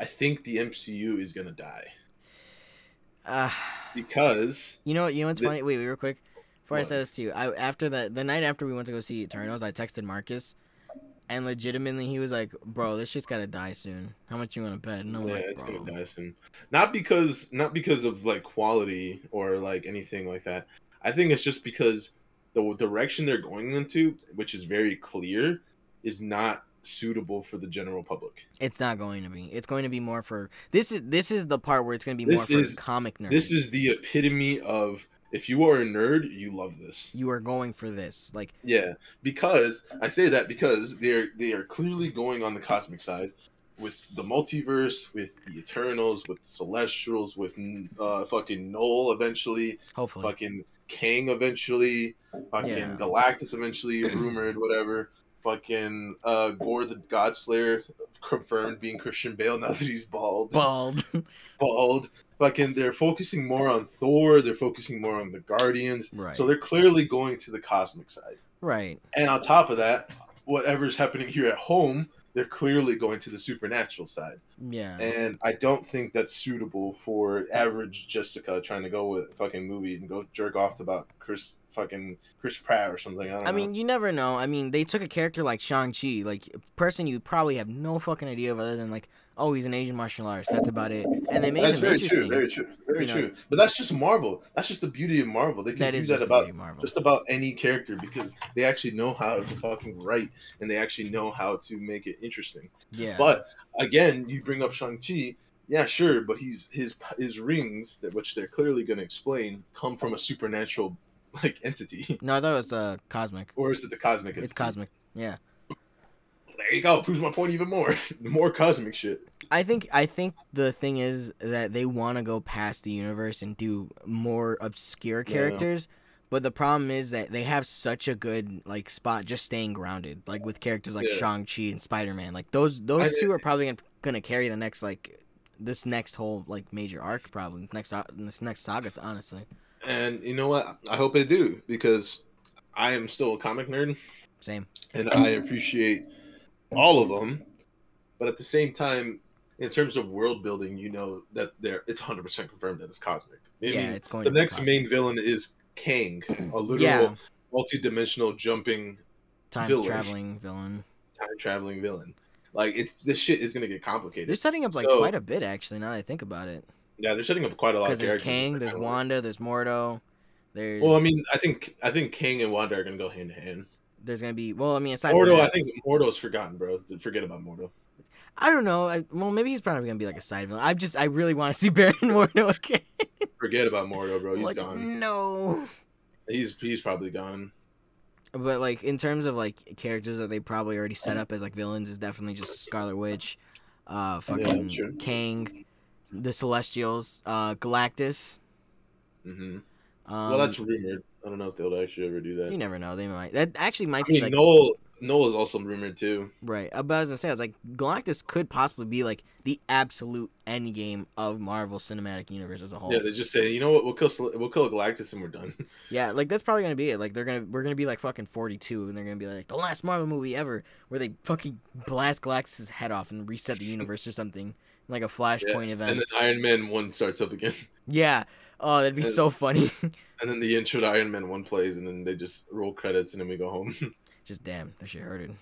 I think the MCU is gonna die Uh, because you know what? You know what's The- funny? Wait, wait, real quick. Before I What? say this to you, I after that the night after we went to go see Eternals, I texted Marcus, and legitimately he was like, "Bro, this shit's gotta die soon. How much you want to bet?" Was yeah, like, it's gonna die soon. Not because not because of like quality or like anything like that. I think it's just because the direction they're going into, which is very clear, is not suitable for the general public. It's not going to be. It's going to be more for this is this is the part where it's going to be This more for comic nerds. This is the epitome of if you are a nerd, you love this. you are going for this. Like Yeah, because I say that because they're they are clearly going on the cosmic side with the multiverse, with the Eternals, with the Celestials, with uh fucking Noel eventually, hopefully, fucking Kang eventually, fucking Yeah. Galactus eventually, rumored whatever. Fucking uh Gorr the God Slayer confirmed being Christian Bale now that he's bald. bald. Bald. Fucking they're focusing more on Thor, they're focusing more on the Guardians. right. So they're clearly going to the cosmic side. right. And on top of that, whatever's happening here at home they're clearly going to the supernatural side. Yeah. And I don't think that's suitable for average Jessica trying to go with a fucking movie and go jerk off about Chris fucking Chris Pratt or something. I don't I mean, you never know. I mean, they took a character like Shang Chi, like a person you probably have no fucking idea of other than like, oh, he's an Asian martial artist. That's about it. And they made that's him very interesting. true, very true, very You know- true. But that's just Marvel. That's just the beauty of Marvel. They can that do is that about Marvel. just about any character because they actually know how to fucking write and they actually know how to make it interesting. yeah. But again, you bring up Shang Chi. Yeah, sure, but he's his his rings, that which they're clearly going to explain, come from a supernatural like entity, no, I thought it was uh, cosmic. or is it the cosmic? It's cosmic. Yeah. There you go. Proves my point even more. more cosmic shit. I think I think the thing is that they want to go past the universe and do more obscure Yeah. characters, but the problem is that they have such a good like spot just staying grounded, like with characters like Yeah. Shang Chi and Spider Man. Like those those I- two are probably gonna, gonna carry the next like this next whole like major arc probably next uh, this next saga honestly. And you know what? I hope they do because I am still a comic nerd Same. and I appreciate all of them. But at the same time, in terms of world building, you know that there it's 100% confirmed that it's cosmic. I yeah, mean, it's going the to next cosmic. main villain is Kang, a literal Yeah. multi-dimensional jumping time villain. traveling villain. time traveling villain. Like it's this shit is gonna get complicated. They're setting up like So- quite a bit actually. Now that I think about it, yeah, they're setting up quite a lot because of there's characters. Kang, there's Wanda, there's Mordo, there's Well, I mean, I think I think Kang and Wanda are gonna go hand in hand. There's gonna be well, I mean aside from Mordo, that, I think Mordo's forgotten, bro. Forget about Mordo. I don't know. I, well, maybe he's probably gonna be like a side villain. I just I really want to see Baron Mordo again. Forget about Mordo, bro. He's like, gone. No. He's he's probably gone. But like in terms of like characters that they probably already set up as like villains is definitely just Scarlet Witch, uh, fucking sure. Kang, the Celestials, uh, Galactus. Mm-hmm. Um, well, that's rumored. I don't know if they'll actually ever do that. you never know. They might. That actually might I be mean, like Noel Noel is also rumored too. right. Uh, But I was gonna say, I was like, Galactus could possibly be like the absolute end game of Marvel Cinematic Universe as a whole. Yeah, they just say, you know what, we'll kill we'll kill Galactus and we're done. Yeah, like that's probably gonna be it. Like they're gonna we're gonna be like fucking forty two, and they're gonna be like the last Marvel movie ever, where they fucking blast Galactus' head off and reset the universe or something, like a Flashpoint event. and then Iron Man one starts up again, yeah. Oh, that'd be And- so funny. and then the intro to Iron Man one plays, and then they just roll credits, and then we go home. Just damn, that shit hurted.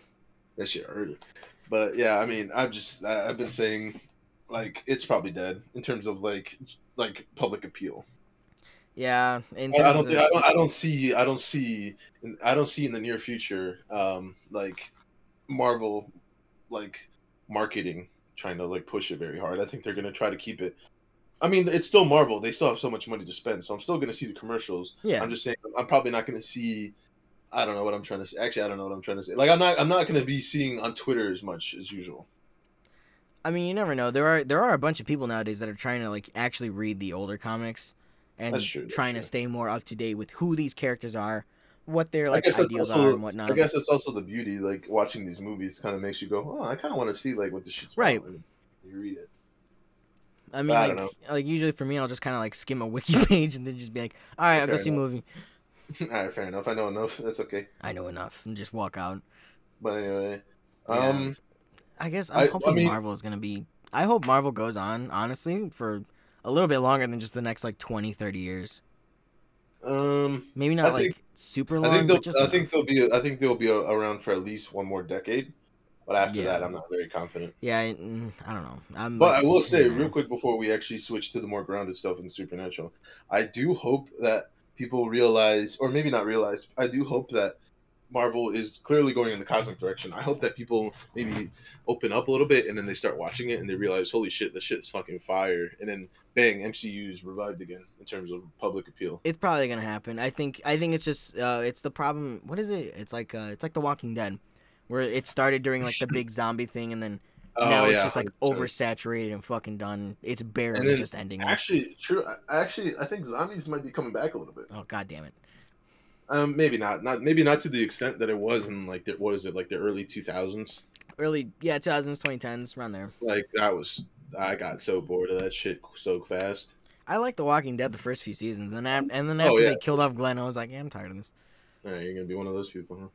that shit hurt. But yeah, I mean, I've just I- I've been saying, like, it's probably dead in terms of like like public appeal. Yeah, in I, don't of, I don't I don't see I don't see I don't see in the near future um like Marvel like marketing trying to like push it very hard. I think they're gonna try to keep it. I mean, it's still Marvel. They still have so much money to spend, so I'm still gonna see the commercials. yeah, I'm just saying I'm probably not gonna see. I don't know what I'm trying to say. Actually, I don't know what I'm trying to say. Like I'm not I'm not gonna be seeing on Twitter as much as usual. I mean, you never know. There are there are a bunch of people nowadays that are trying to like actually read the older comics and That's true, that's trying true. to stay more up to date with who these characters are, what their like ideals also, are and whatnot. I guess it's also the beauty. Like watching these movies kind of makes you go, oh, I kind of want to see like what the shit's about," Right. You read it. I mean, I like, like usually for me, I'll just kind of like skim a wiki page and then just be like, all right, I'll go Fair see a movie. All right, fair enough. I know enough. That's okay. I know enough and just walk out. But anyway, Yeah. um, I guess I- I'm I hoping mean- Marvel is gonna be. I hope Marvel goes on honestly for a little bit longer than just the next like 20, 30 years. um, Maybe not I like think- super long. I think they'll, I think they'll be, I think they'll be around for at least one more decade. But after Yeah. that, I'm not very confident. yeah. I, mm, I don't know. I'm. But like, I will say, yeah. real quick, before we actually switch to the more grounded stuff in Supernatural, I do hope that people realize, or maybe not realize, I do hope that Marvel is clearly going in the cosmic direction. I hope that people maybe open up a little bit and then they start watching it and they realize, holy shit, this shit's fucking fire. And then, bang, MCU is revived again in terms of public appeal. It's probably gonna happen. I think. I think it's just. Uh, it's the problem. What is it? It's like. Uh, it's like The Walking Dead, where it started during like the big zombie thing, and then now it's just like oversaturated and fucking done. It's barely then just ending. Actually, true. Actually, I think zombies might be coming back a little bit. oh god damn it. Um, maybe not. Not maybe not to the extent that it was in like the, what is it like the early two thousands. Early, yeah, 2000s, 2010s, around there. Like that was I got so bored of that shit so fast. I like The Walking Dead the first few seasons, and af- and then Oh, after yeah. they killed off Glenn, I was like, yeah, I'm tired of this. All right, you're gonna be one of those people. Huh?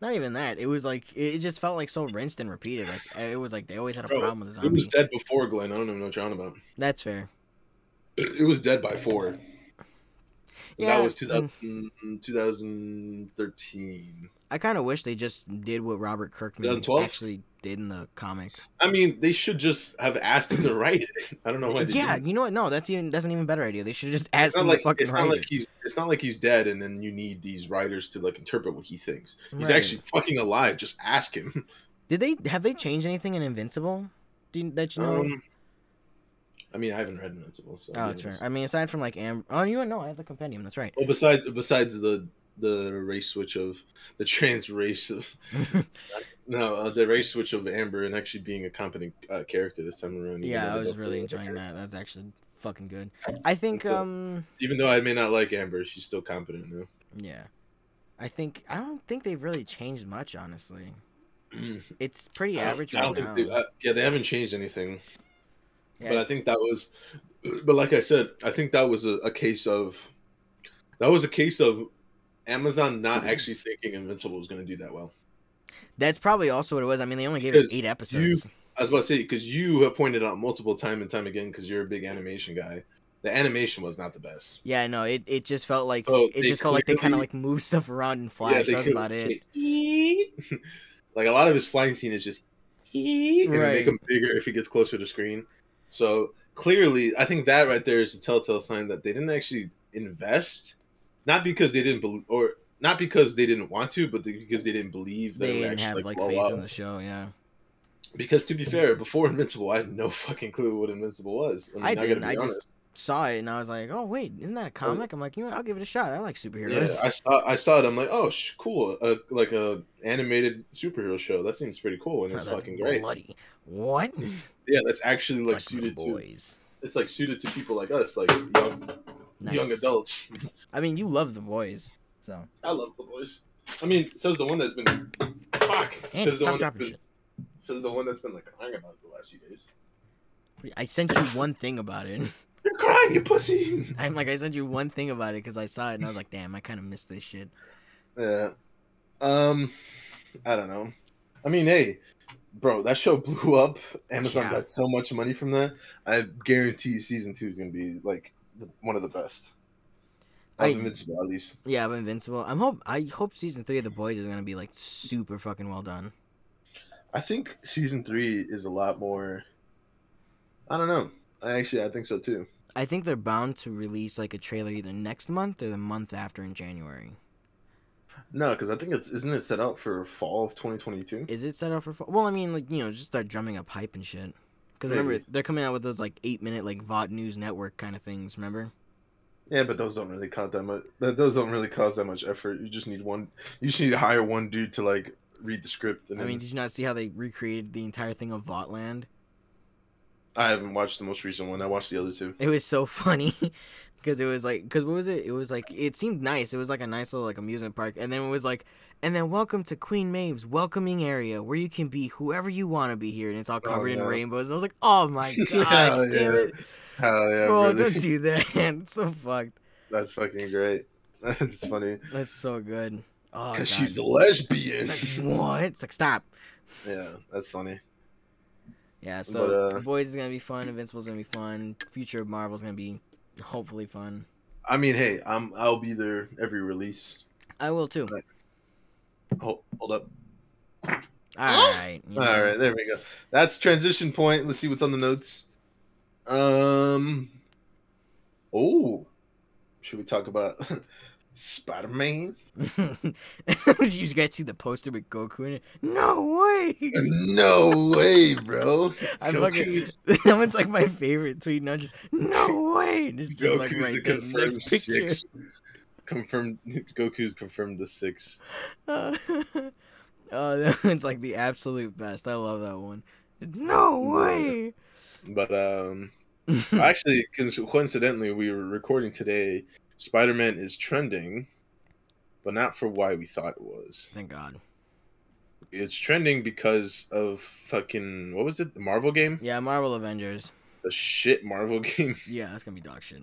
Not even that. It was like it just felt like so rinsed and repeated. Like it was like they always had a Bro, problem with the It was dead before Glenn. I don't even know what you're on about. That's fair. It was dead by four. Yeah, that was mm. 2000, 2013. I kind of wish they just did what Robert Kirkman 2012? actually did in the comic. I mean, they should just have asked him to write it. I don't know why. They Yeah, didn't. you know what? No, that's even that's an even better idea. They should just ask not him like to fucking it's write not like it. he's it's not like he's dead, and then you need these writers to like interpret what he thinks. He's Right. actually fucking alive. Just ask him. Did they have they changed anything in Invincible? Do you, that you know? Um, I mean, I haven't read Invincible. So oh, that's fair. I mean, aside from like Am. Oh, you know, I have the compendium. That's right. Well, besides besides the the race switch of the trans race of no uh, the race switch of Amber and actually being a competent uh, character this time around. yeah, I was really enjoying that. That's actually fucking good. I think. Um. Even though I may not like Amber, she's still competent now. Yeah. I think I don't think they've really changed much, honestly. It's pretty I don't- average I don't now. think they, uh, yeah, they haven't changed anything. Yeah. But I think that was, but like I said, I think that was a, a case of, that was a case of Amazon not mm-hmm. actually thinking Invincible was going to do that well. That's probably also what it was. I mean, they only gave it eight episodes. I was about to say because you have pointed out multiple time and time again because you're a big animation guy. The animation was not the best. Yeah, no, it, it just felt like Oh, it just felt like they kind of like moved stuff around in Flash. they That's about it. like a lot of his flying scene is just and Right. make him bigger if he gets closer to screen. So clearly, I think that right there is a telltale sign that they didn't actually invest, not because they didn't believe, or not because they didn't want to, but because they didn't believe that They didn't actually have like blow faith up. in the show. Yeah, Because to be fair, before Invincible, I had no fucking clue what Invincible was. I gotta didn't. be I just. Saw it and I was like, oh wait, isn't that a comic? I'm like, you know, I'll give it a shot. I like Yeah, superheroes. I saw I saw it. I'm like, oh, sh- cool, uh, like a animated superhero show. That seems pretty cool, and Oh, it's fucking great. bloody. What? Yeah, that's actually like, like suited to. boys. It's like suited to people like us, like young Nice. young adults. I mean, you love the boys, so. I love the boys. I mean, says the one that's been fuck. Andy, says the one that's been shit. says the one that's been like crying about it the last few days. I sent you one thing about it. Crying, you pussy. I'm like, I sent you one thing about it because I saw it and I was like, damn, I kind of missed this shit. Yeah. Um, I don't know. I mean, hey, bro, that show blew up. Amazon Yeah. got so much money from that. I guarantee season two is gonna be like the, one of the best. I- Invincible, at least. Yeah, but Invincible. I'm hope I hope season three of the boys is gonna be like super fucking well done. I think season three is a lot more. I don't know. I actually, I think so too. I think they're bound to release like a trailer either next month or the month after in January. No, because I think it's isn't it set out for fall of 2022. Is it set up for? Fall? Well, I mean, like you know, just start drumming up hype and shit. Because remember, they're coming out with those like eight minute like VOD news network kind of things. Remember? Yeah, but those don't really cause that much. that- Those don't really cause that much effort. You just need one. You just need to hire one dude to like read the script. And I mean, did you not see how they recreated the entire thing of Voughtland? I haven't watched the most recent one. I watched the other two. It was so funny because it was like, because what was it? It was like it seemed nice. It was like a nice little like amusement park, and then it was like, and then welcome to Queen Maeve's welcoming area where you can be whoever you want to be here, and it's all Oh, covered in oh, rainbows. I was like, oh my god, Yeah, damn yeah. it, Hell yeah, bro, brother. don't do that. it's so fucked. That's fucking great. That's funny. That's so good. Oh, Because God. she's the lesbian. It's like what? It's like stop. yeah, that's funny. Yeah, so But, uh, Boys is gonna be fun. Invincible's gonna be fun. Future of Marvel's gonna be hopefully fun. I mean, hey, I'm I'll be there every release. I will too. Right. Hold, hold up. All right. All know. right, there we go. That's transition point. Let's see what's on the notes. Um. Oh, should we talk about Spider Man? you guys see the poster with Goku in it? No way! no way, bro. I fucking Goku's, that one's like my favorite tweet. Not just no way. It's just like Goku's right the confirmed Next picture. six. Confirmed. Goku's confirmed the six. oh, that one's like the absolute best. I love that one. No way. But um, actually, coincidentally, we were recording today. Spider Man is trending, but not for why we thought it was. Thank God. It's trending because of fucking what was it? The Marvel game? Yeah, Marvel Avengers. The shit Marvel game. Yeah, that's gonna be dog shit.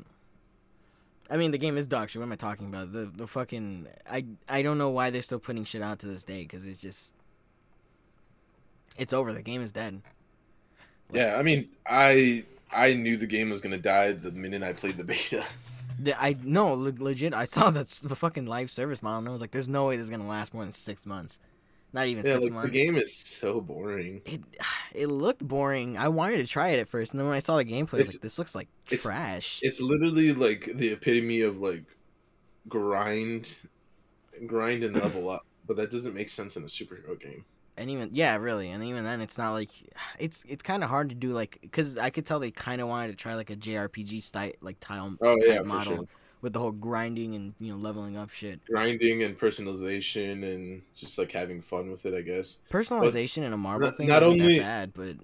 I mean, the game is dog shit. What am I talking about? The the fucking I I don't know why they're still putting shit out to this day because it's just it's over. The game is dead. Yeah, I mean, I I knew the game was gonna die the minute I played the beta. I no le- legit. I saw that the fucking live service model. And I was like, "There's no way this is gonna last more than six months, not even Yeah, six like, months." the game is so boring. it it looked boring. I wanted to try it at first, and then when I saw the gameplay, I was It's- like, "This looks like it's- trash." It's literally like the epitome of like grind, grind and level up. But that doesn't make sense in a superhero game. And even yeah, really, and even then, it's not like it's it's kind of hard to do like because I could tell they kind of wanted to try like a JRPG style like tile Oh type yeah, model sure. with the whole grinding and you know leveling up shit. Grinding and personalization and just like having fun with it, I guess. Personalization in a Marvel not- thing not isn't only- that bad, but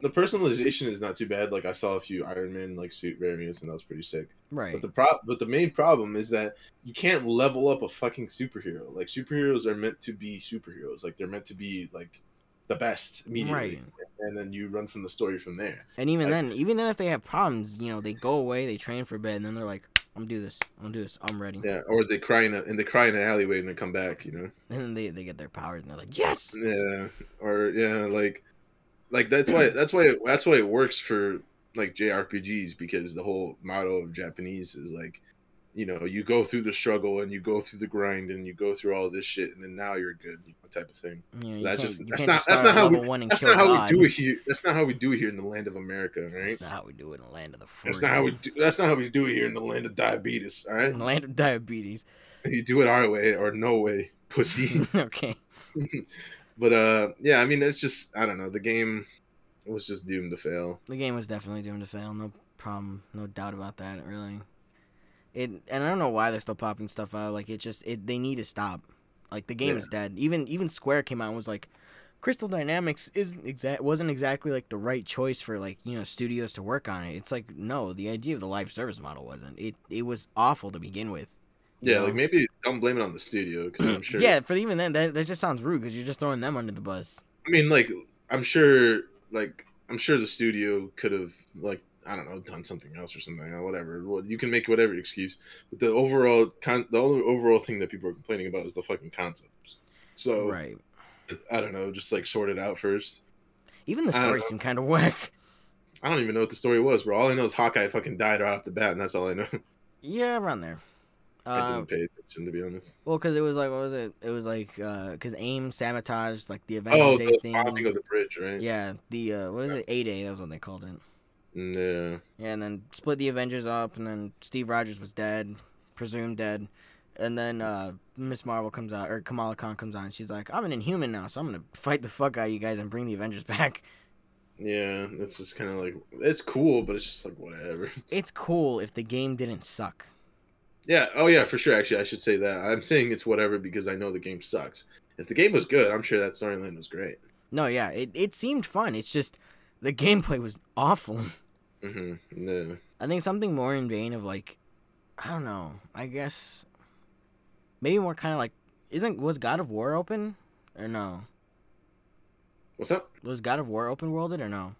The personalization is not too bad. Like I saw a few Iron Man like suit variants, and that was pretty sick. right. But the pro- but the main problem is that you can't level up a fucking superhero. Like superheroes are meant to be superheroes. Like they're meant to be like the best immediately, Right. and then you run from the story from there. And even Like- then, even then, if they have problems, you know, they go away, they train for a bit, and then they're like, "I'm gonna do this. I'm gonna do this. I'm ready." Yeah, or they cry in a, and they cry in the alleyway and then come back. You know. And then they, they get their powers, and they're like, "Yes." Yeah, or yeah, like, like that's why that's why it, that's why it works for like JRPGs because the whole motto of Japanese is like, you know, you go through the struggle and you go through the grind and you go through all this shit and then now you're good, you know, type of thing. You That's just- that's can't just that's not how we- That's not how God. we do it here. That's not how we do it here in the land of America, right? That's not how we do it in the land of the free. That's not how we do. That's not how we do it here in the land of diabetes. All right, in the land of diabetes. you do it our way or no way, pussy. okay. but uh, yeah, I mean, it's just I don't know. The game was just doomed to fail. The game was definitely doomed to fail. No problem. No doubt about that. Really. It and I don't know why they're still popping stuff out. Like it just it they need to stop. Like the game Yeah. is dead. Even even Square came out and was like, Crystal Dynamics isn't exact wasn't exactly like the right choice for like you know studios to work on it. It's like no, the idea of the live service model wasn't. It it was awful to begin with. You Yeah, know? like maybe don't blame it on the studio because I'm sure. Yeah, for even then, that, that just sounds rude because you're just throwing them under the bus. I mean, like I'm sure, like I'm sure the studio could have like I don't know done something else or something or whatever. Well, you can make whatever excuse, but the overall con- the only overall thing that people are complaining about is the fucking concepts. So Right. I don't know, just like sort it out first. Even the story seemed kind of whack. I don't even know what the story was, bro. All I know is Hawkeye fucking died right off the bat, and that's all I know. Yeah, around there. I Uh, didn't pay attention to be honest. well, because it was like, what was it? It was like, because AIM sabotaged like the Avengers Oh, Day the thing. bombing of the bridge, right? Yeah, the uh, what is it? A Day. That was what they called it. Yeah. Yeah, and then split the Avengers up, and then Steve Rogers was dead, presumed dead, and then uh, Miss Marvel comes out, or Kamala Khan comes on. She's like, "I'm an Inhuman now, so I'm gonna fight the fuck out of you guys and bring the Avengers back." Yeah, it's just kind of like it's cool, but it's just like whatever. It's cool if the game didn't suck. Yeah. Oh yeah, for sure. Actually, I should say that. I'm saying it's whatever because I know the game sucks. If the game was good, I'm sure that storyline was great. No, yeah, it it seemed fun. It's just the gameplay was awful. hmm Yeah. I think something more in vein of like, I don't know. I guess maybe more kind of like, isn't was God of War open or no? What's up? Was God of War open worlded or no?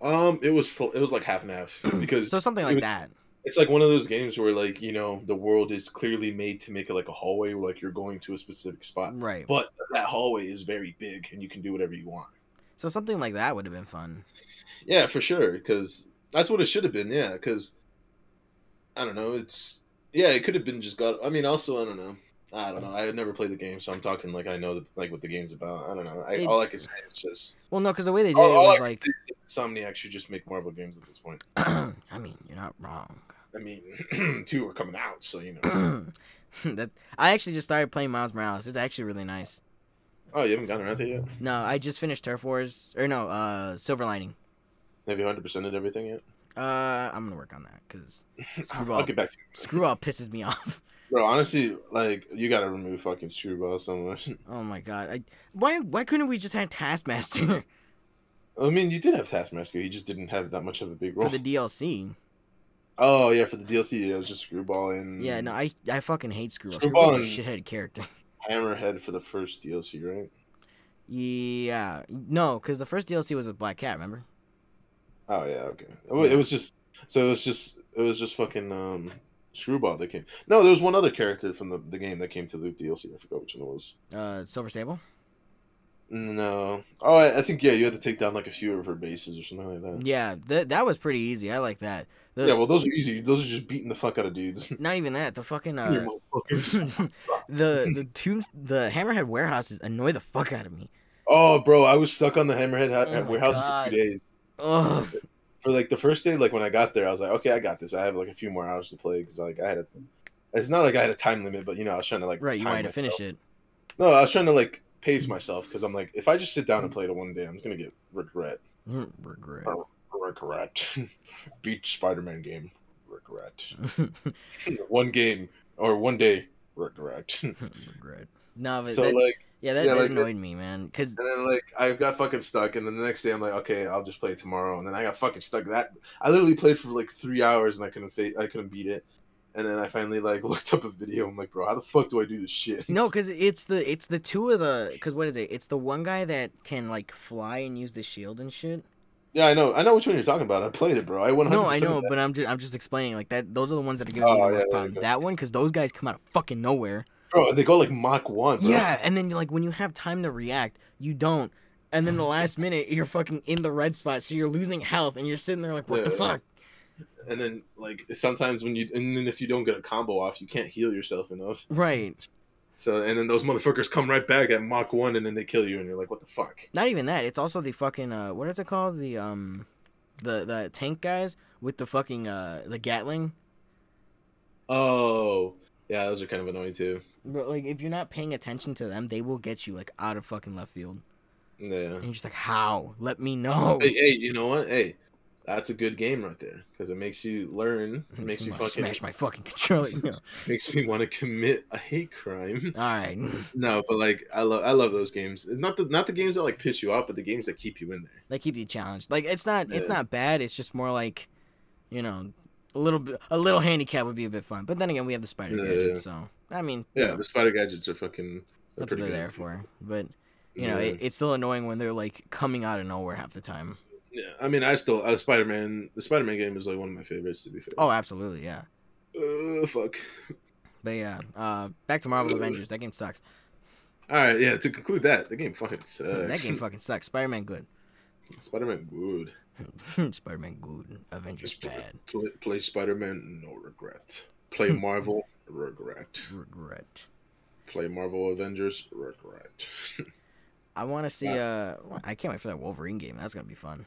Um, it was it was like half and half because So something like was- that. It's like one of those games where like you know the world is clearly made to make it like a hallway, where, like you're going to a specific spot, Right. but that hallway is very big and you can do whatever you want. So something like that would have been fun. Yeah, for sure. Because that's what it should have been. Yeah, because I don't know. It's yeah, it could have been just God. I mean, also I don't know. I don't know. I had never played the game, so I'm talking like I know the, like what the game's about. I don't know. I, all I can say is just Well, no, because the way they did all, it was like, Insomniac should just make Marvel games at this point. I mean, you're not wrong. I mean, two are coming out, so you know. that I actually just started playing Miles Morales. It's actually really nice. Oh, you haven't gotten around to it yet? No, I just finished Turf Wars, or no, uh, Silver Lining. Have you 100 percented everything yet? Uh, I'm gonna work on that because Screwball. I'll get back to you. Screwball pisses me off. Bro, honestly, like you gotta remove fucking Screwball so much. Oh my god, I why why couldn't we just have Taskmaster I mean, you did have Taskmaster. He just didn't have that much of a big role. for the DLC? Oh yeah, for the DLC, it was just Screwball and Yeah, no, I I fucking hate Screwball. Screwball Screwball's a shithead character. Hammerhead for the first DLC, right? Yeah, no, because the first DLC was with Black Cat. Remember? Oh yeah, okay. It. It was just so it was just it was just fucking um Screwball that came. No, there was one other character from the, the game that came to the DLC. I forgot which one it was. Uh, Silver Sable. No. Oh, I, I think yeah, you had to take down like a few of her bases or something like that. Yeah, that that was pretty easy. I like that. The, Yeah, well, those are easy. Those are just beating the fuck out of dudes. not even that. The fucking uh, the the tombs the Hammerhead warehouses annoy the fuck out of me. oh, bro, I was stuck on the Hammerhead ha- Oh warehouse God. for two days. Ugh. For like the first day, like when I got there, I was like, okay, I got this. I have like a few more hours to play because like I had a. It's not like I had a time limit, but you know, I was trying to like. Right, you wanted to finish it. No, I was trying to like pace myself because I'm like, if I just sit down and play it one day, I'm gonna get regret. Mm, Regret. Regret. Beat Spider-Man game. Regret. one game or one day. Regret. Regret. No, but So, that, like, yeah, that, yeah, that like, annoyed me, man. Cause then like I got fucking stuck, and then the next day I'm like, okay, I'll just play it tomorrow, and then I got fucking stuck. That I literally played for like three hours and I couldn't fa- I couldn't beat it. And then I finally like looked up a video. I'm like, bro, how the fuck do I do this shit? no, cause it's the it's the two of the cause what is it? It's the one guy that can like fly and use the shield and shit. Yeah, I know. I know which one you're talking about. I played it, bro. I went. No, I know, but I'm just I'm just explaining like that. Those are the ones that are giving me Oh, the yeah, most problem. That one, cause those guys come out of fucking nowhere. bro, they go like Mach one. Bro. Yeah, and then like when you have time to react, you don't. And then the last minute, you're fucking in the red spot, so you're losing health, and you're sitting there like, what the Yeah. fuck? And then like sometimes when you and then if you don't get a combo off, you can't heal yourself enough. Right. So and then those motherfuckers come right back at Mach one, and then they kill you, and you're like, what the fuck? Not even that. It's also the fucking uh, what is it called? The um, the the tank guys with the fucking uh the Gatling. Oh, yeah, those are kind of annoying too. But like, if you're not paying attention to them, they will get you like out of fucking left field, Yeah. and you're just like, how? Let me know. Hey, hey, you know what? Hey, that's a good game right there because it makes you learn. It makes you fucking smash my fucking controller. Makes me want to commit a hate crime. All right. No, but like I love I love those games. Not the not the games that like piss you off, but the games that keep you in there. They keep you challenged. Like it's not it's not bad. It's just more like, you know, a little bit a little handicap would be a bit fun. But then again, we have the spider Yeah, gadget, yeah. so I mean, you Yeah, know, the spider gadgets are fucking. They're that's what they're good. there for. But you know, Yeah. it, it's still annoying when they're like coming out of nowhere half the time. Yeah, I mean, I still uh, Spider Man. The Spider Man game is like one of my favorites. To be fair. Oh, absolutely, yeah. Uh, fuck. But yeah, uh, back to Marvel Avengers. That game sucks. All right, yeah. To conclude that, the game fucking sucks. that game fucking sucks. Spider Man good. Spider Man good. Spider Man good. Avengers play, bad. play, play Spider Man, no regret. Play Marvel, regret. Regret. Play Marvel Avengers, regret. I want to see. Uh, I can't wait for that Wolverine game. That's gonna be fun.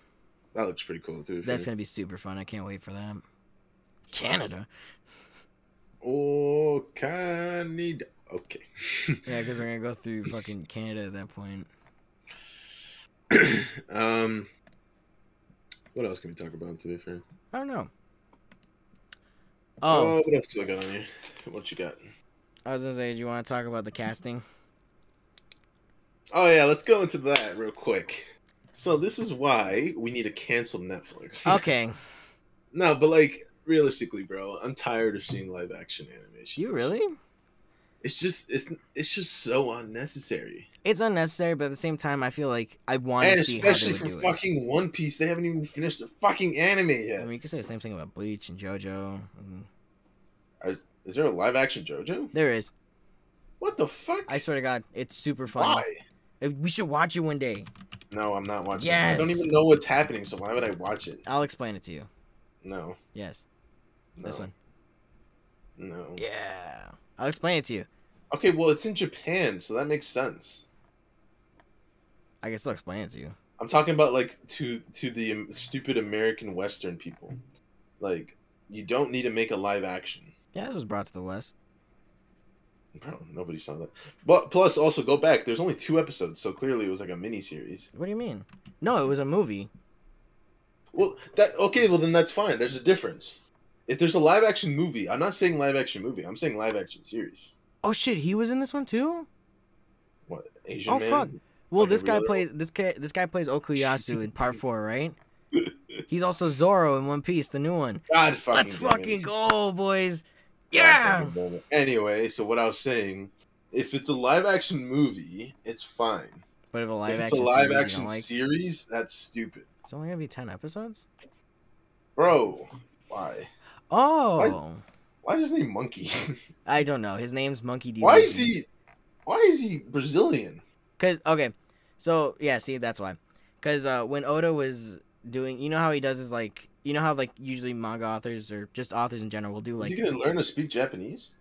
That looks pretty cool too. That's gonna be super fun. I can't wait for that. Canada. Oh, Canada. Okay. Yeah, because we're gonna go through fucking Canada at that point. um, what else can we talk about? To be fair. I don't know. Oh, Oh, what else do I got on here? What you got? I was gonna say, do you want to talk about the casting? Oh yeah, let's go into that real quick. So this is why we need to cancel Netflix. Okay, no, but like realistically, bro, I'm tired of seeing live action animation. you really? It's just it's it's just so unnecessary. It's unnecessary, but at the same time, I feel like I want And to see how they especially for do it. fucking One Piece, they haven't even finished the fucking anime yet. I mean, you could say the same thing about Bleach and JoJo. and- Is, is there a live action JoJo? There is. What the fuck? I swear to God, it's super fun. Why? We should watch it one day. No, I'm not watching. it. I don't even know what's happening, so why would I watch it? I'll explain it to you. No, Yes, no, this one. no. Yeah, I'll explain it to you. Okay, well, it's in Japan, so that makes sense. I guess I'll explain it to you. I'm talking about like to to the um, stupid American Western people. Like, you don't need to make a live action. Yeah, this was brought to the West. Nobody saw that. But plus, also go back. There's only two episodes, so clearly it was like a mini series. What do you mean? No, it was a movie. Well, that okay. Well, then that's fine. There's a difference. If there's a live action movie, I'm not saying live action movie. I'm saying live action series. Oh shit, he was in this one too. What Asian Oh, man? fuck. Well, Like this guy plays this guy. This guy plays Okuyasu in part four, right? He's also Zoro in One Piece, the new one. God fucking. Let's damn it. fucking go, boys! Yeah. fucking damn it. Anyway, so what I was saying, if it's a live action movie, it's fine. But if a live if it's action a live series action like, series, that's stupid, it's only gonna be ten episodes. bro. Why? Oh, Why is his name Monkey? I don't know. His name's Monkey D. why is he? Why is he Brazilian? Cause okay, so yeah, see that's why. Cause uh, when Oda was doing, you know how he does is like, you know how like usually manga authors or just authors in general will do is like, he gonna learn to speak Japanese?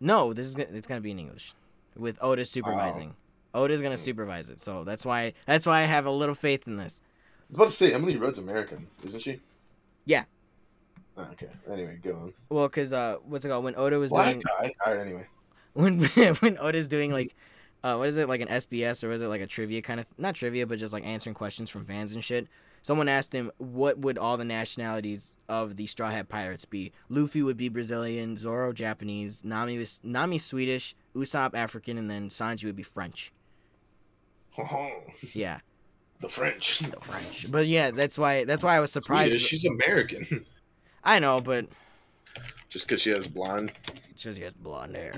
no, this is gonna, it's gonna be in English, with Oda supervising. Oda's gonna supervise it, so that's why that's why I have a little faith in this. I was about to say Emily Rudd's American, isn't she? Yeah. Oh, okay. Anyway, go on. Well, cause uh, what's it called? When Oda was Black doing guy. All right. Anyway. when when Oda's doing like, uh, what is it like an SBS or is it like a trivia kind of not trivia but just like answering questions from fans and shit. Someone asked him what would all the nationalities of the Straw Hat Pirates be. Luffy would be Brazilian, Zoro Japanese, Nami was Nami Swedish, Usopp African, and then Sanji would be French. Yeah, the French. the French. But yeah, that's why that's why I was surprised. Swedish, She's American. I know, but Just because she has blonde. Just she has blonde hair.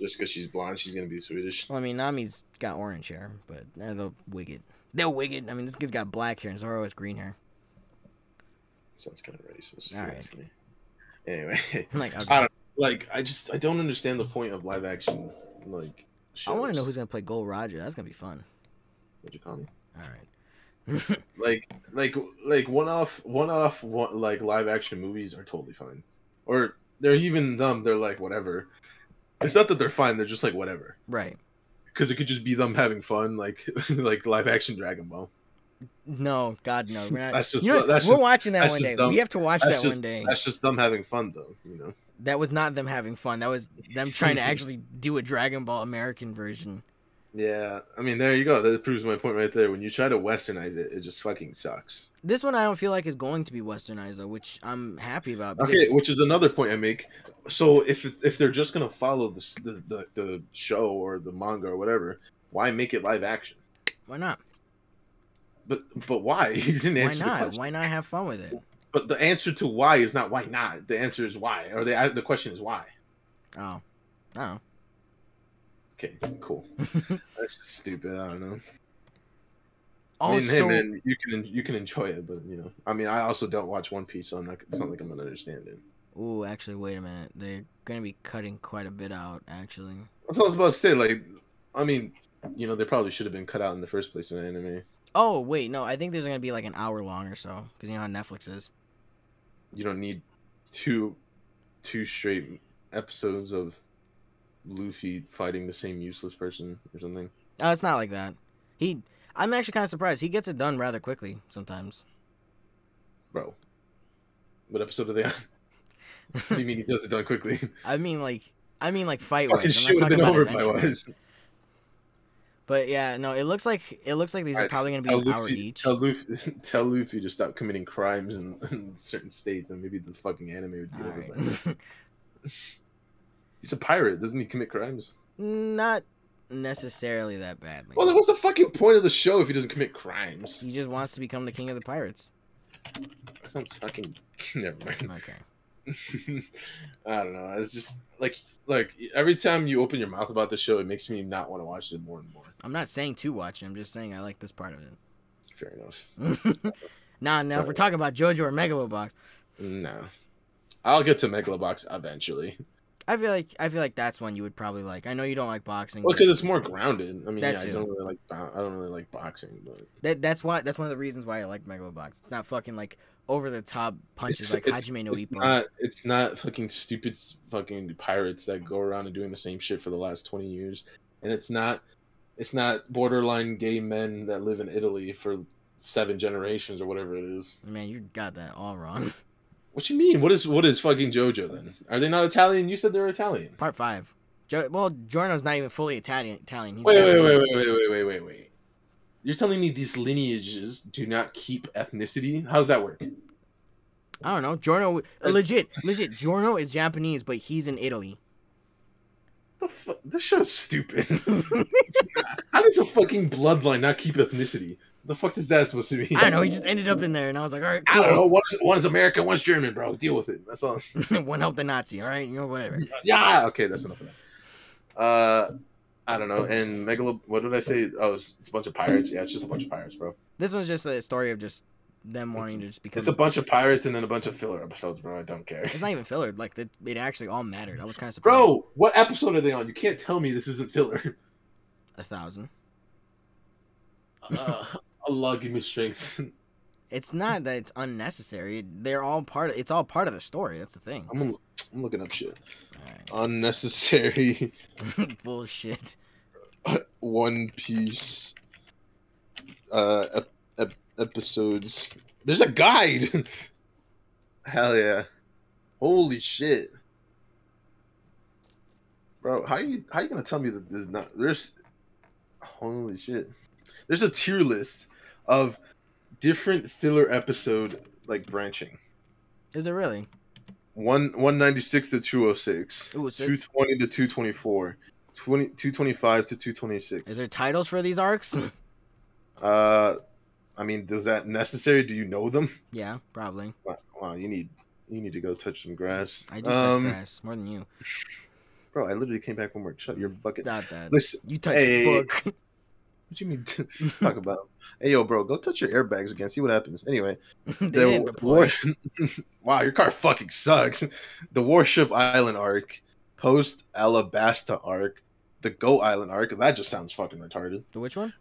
Just because she's blonde, she's gonna be Swedish. Well, I mean, Nami's got orange hair, but uh, they'll wig it. They'll wig. I mean, this kid's got black hair and Zoro has green hair. Sounds kind of racist. All right. Anyway, like, okay. I don't like. I just I don't understand the point of live action like. I want to know who's gonna play Gold Roger. That's gonna be fun. What'd you call me? All right. Like like like one off one off one, like live action movies are totally fine, or they're even dumb They're like whatever. It's not that they're fine. They're just like whatever. right. Because it could just be them having fun, like like live action Dragon Ball. No, God no. We're not. That's just you know, that's we're just watching that one day. We have to watch that just one day. that's just them having fun though. You know. That was not them having fun. That was them trying to actually do a Dragon Ball American version. Yeah, I mean, there you go. That proves my point right there. When you try to westernize it, it just fucking sucks. This one I don't feel like is going to be westernized though, which I'm happy about. Because, Okay, which is another point I make. So if if they're just gonna follow the the, the, the show or the manga or whatever, why make it live action? Why not? But but why? You didn't answer the not? Why not have fun with it? But the answer to why is not why not. The answer is why, or the the question is why. Oh, I don't Okay, cool. That's just stupid. I don't know. also, I mean, hey man, you can you can enjoy it, but you know, I mean, I also don't watch One Piece, so I'm not. It's not like I'm gonna understand it. Ooh, actually, wait a minute. They're gonna be cutting quite a bit out. Actually, That's what I was about to say. Like, I mean, you know, they probably should have been cut out in the first place in anime. oh wait, no, I think there's gonna be like an hour long or so because you know how Netflix is. You don't need two two straight episodes of Luffy fighting the same useless person or something. Oh, it's not like that. He, I'm actually kind of surprised. He gets it done rather quickly sometimes. Bro. What episode are they on? What do you mean he does it done quickly? I mean, like, I mean, like fight Fucking wise. shit would have been over if I was. But yeah, no, it looks like it looks like these are Alright, probably gonna be tell an hour each. Tell Luffy, tell Luffy to stop committing crimes in, in certain states, and maybe the fucking anime would be over. then. He's a pirate, doesn't he? Commit crimes. Not necessarily that badly. Well, then what's the fucking point of the show if he doesn't commit crimes? he just wants to become the king of the pirates. That sounds fucking. Never mind. Okay. I don't know. It's just like like every time you open your mouth about the show, it makes me not want to watch it more and more. I'm not saying to watch it. I'm just saying I like this part of it. Fair enough. nah, now if we're talking about JoJo or Megalobox, No, I'll get to Megalobox eventually. I feel like I feel like that's one you would probably like. I know you don't like boxing. Well, because it's more grounded. I mean, yeah, I don't really like I don't really like boxing, but that that's why that's one of the reasons why I like Megalobox. It's not fucking like over the top punches like it's, Hajime no it's Ippo. not it's not fucking stupid fucking pirates that go around and doing the same shit for the last 20 years and it's not it's not borderline gay men that live in Italy for seven generations or whatever it is Man, you got that all wrong. what you mean what is what is fucking JoJo then are they not Italian you said they're Italian Part five. Jo- well, Giorno's not even fully Italian. Italian. He's wait wait wait wait wait wait wait wait wait you're telling me these lineages do not keep ethnicity how does that work I don't know. Giorno, legit, legit. Giorno is Japanese, but he's in Italy. the fuck this show's stupid how does a fucking bloodline not keep ethnicity the fuck is that supposed to mean I don't know. He just ended up in there, and I was like, all right, I don't know. cool. One's, one's American, one's German, bro. Deal with it. That's all. One helped the Nazi. All right, you know, whatever. Yeah. Okay, that's enough of that. Uh, I don't know. And Megalo, what did I say? Oh, it's, it's a bunch of pirates. Yeah, it's just a bunch of pirates, bro. This one's just a story of just them wanting to just become. It's a bunch of pirates and then a bunch of filler episodes, bro. I don't care. It's not even filler. Like it, it actually all mattered. I was kind of surprised. Bro, what episode are they on? You can't tell me this isn't filler. a thousand. Uh, Allah give me strength. It's not that it's unnecessary. They're all part. Of, it's all part of the story. That's the thing. I'm, I'm looking up shit. All Unnecessary. Bullshit. One Piece uh ep- ep- episodes. There's a guide. Hell yeah! Holy shit, bro! How you how you gonna tell me that there's not there's holy shit? There's a tier list of different filler episode like branching. Is it really? One 196 to 206. Ooh, six. 220 to 224. 20, 225 to 226. Is there titles for these arcs? Uh, I mean, is that necessary? Do you know them? yeah, probably. Wow, wow, you need you need to go touch some grass. I do um, touch grass more than you. bro. I literally came back from work. Shut your fucking. Not that. Listen, You touch Hey. the book. what you mean? talk about? Hey, yo, bro, go touch your airbags again. See what happens. Anyway, they the war- wow, your car fucking sucks. The Warship Island arc, post Alabasta arc, the Goat Island arc. That just sounds fucking retarded. The which one?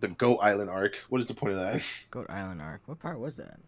The Goat Island arc. What is the point of that? Goat Island arc. What part was that?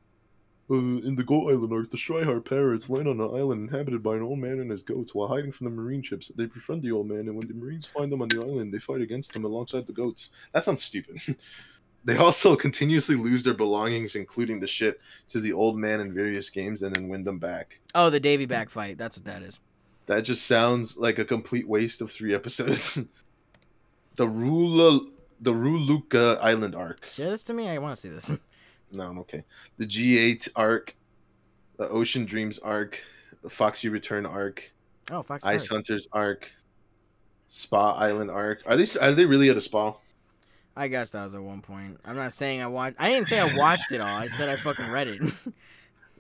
Uh, in the Goat Island arc, the Straw Hat Pirates land on an island inhabited by an old man and his goats while hiding from the marine ships. They befriend the old man, and when the marines find them on the island, they fight against them alongside the goats. That sounds stupid. they also continuously lose their belongings, including the ship, to the old man in various games and then win them back. Oh, the Davy back fight. That's what that is. That just sounds like a complete waste of three episodes. the Rula, the Ruluka Island arc. Share this to me. I want to see this. No, I'm okay. The G8 arc, the Ocean Dreams arc, the Foxy Return arc, Oh, Fox. Ice Arc. Hunters arc, Spa Island arc. Are they are they really at a spa? I guess that was at one point. I'm not saying I watched. I didn't say I watched it all. I said I fucking read it.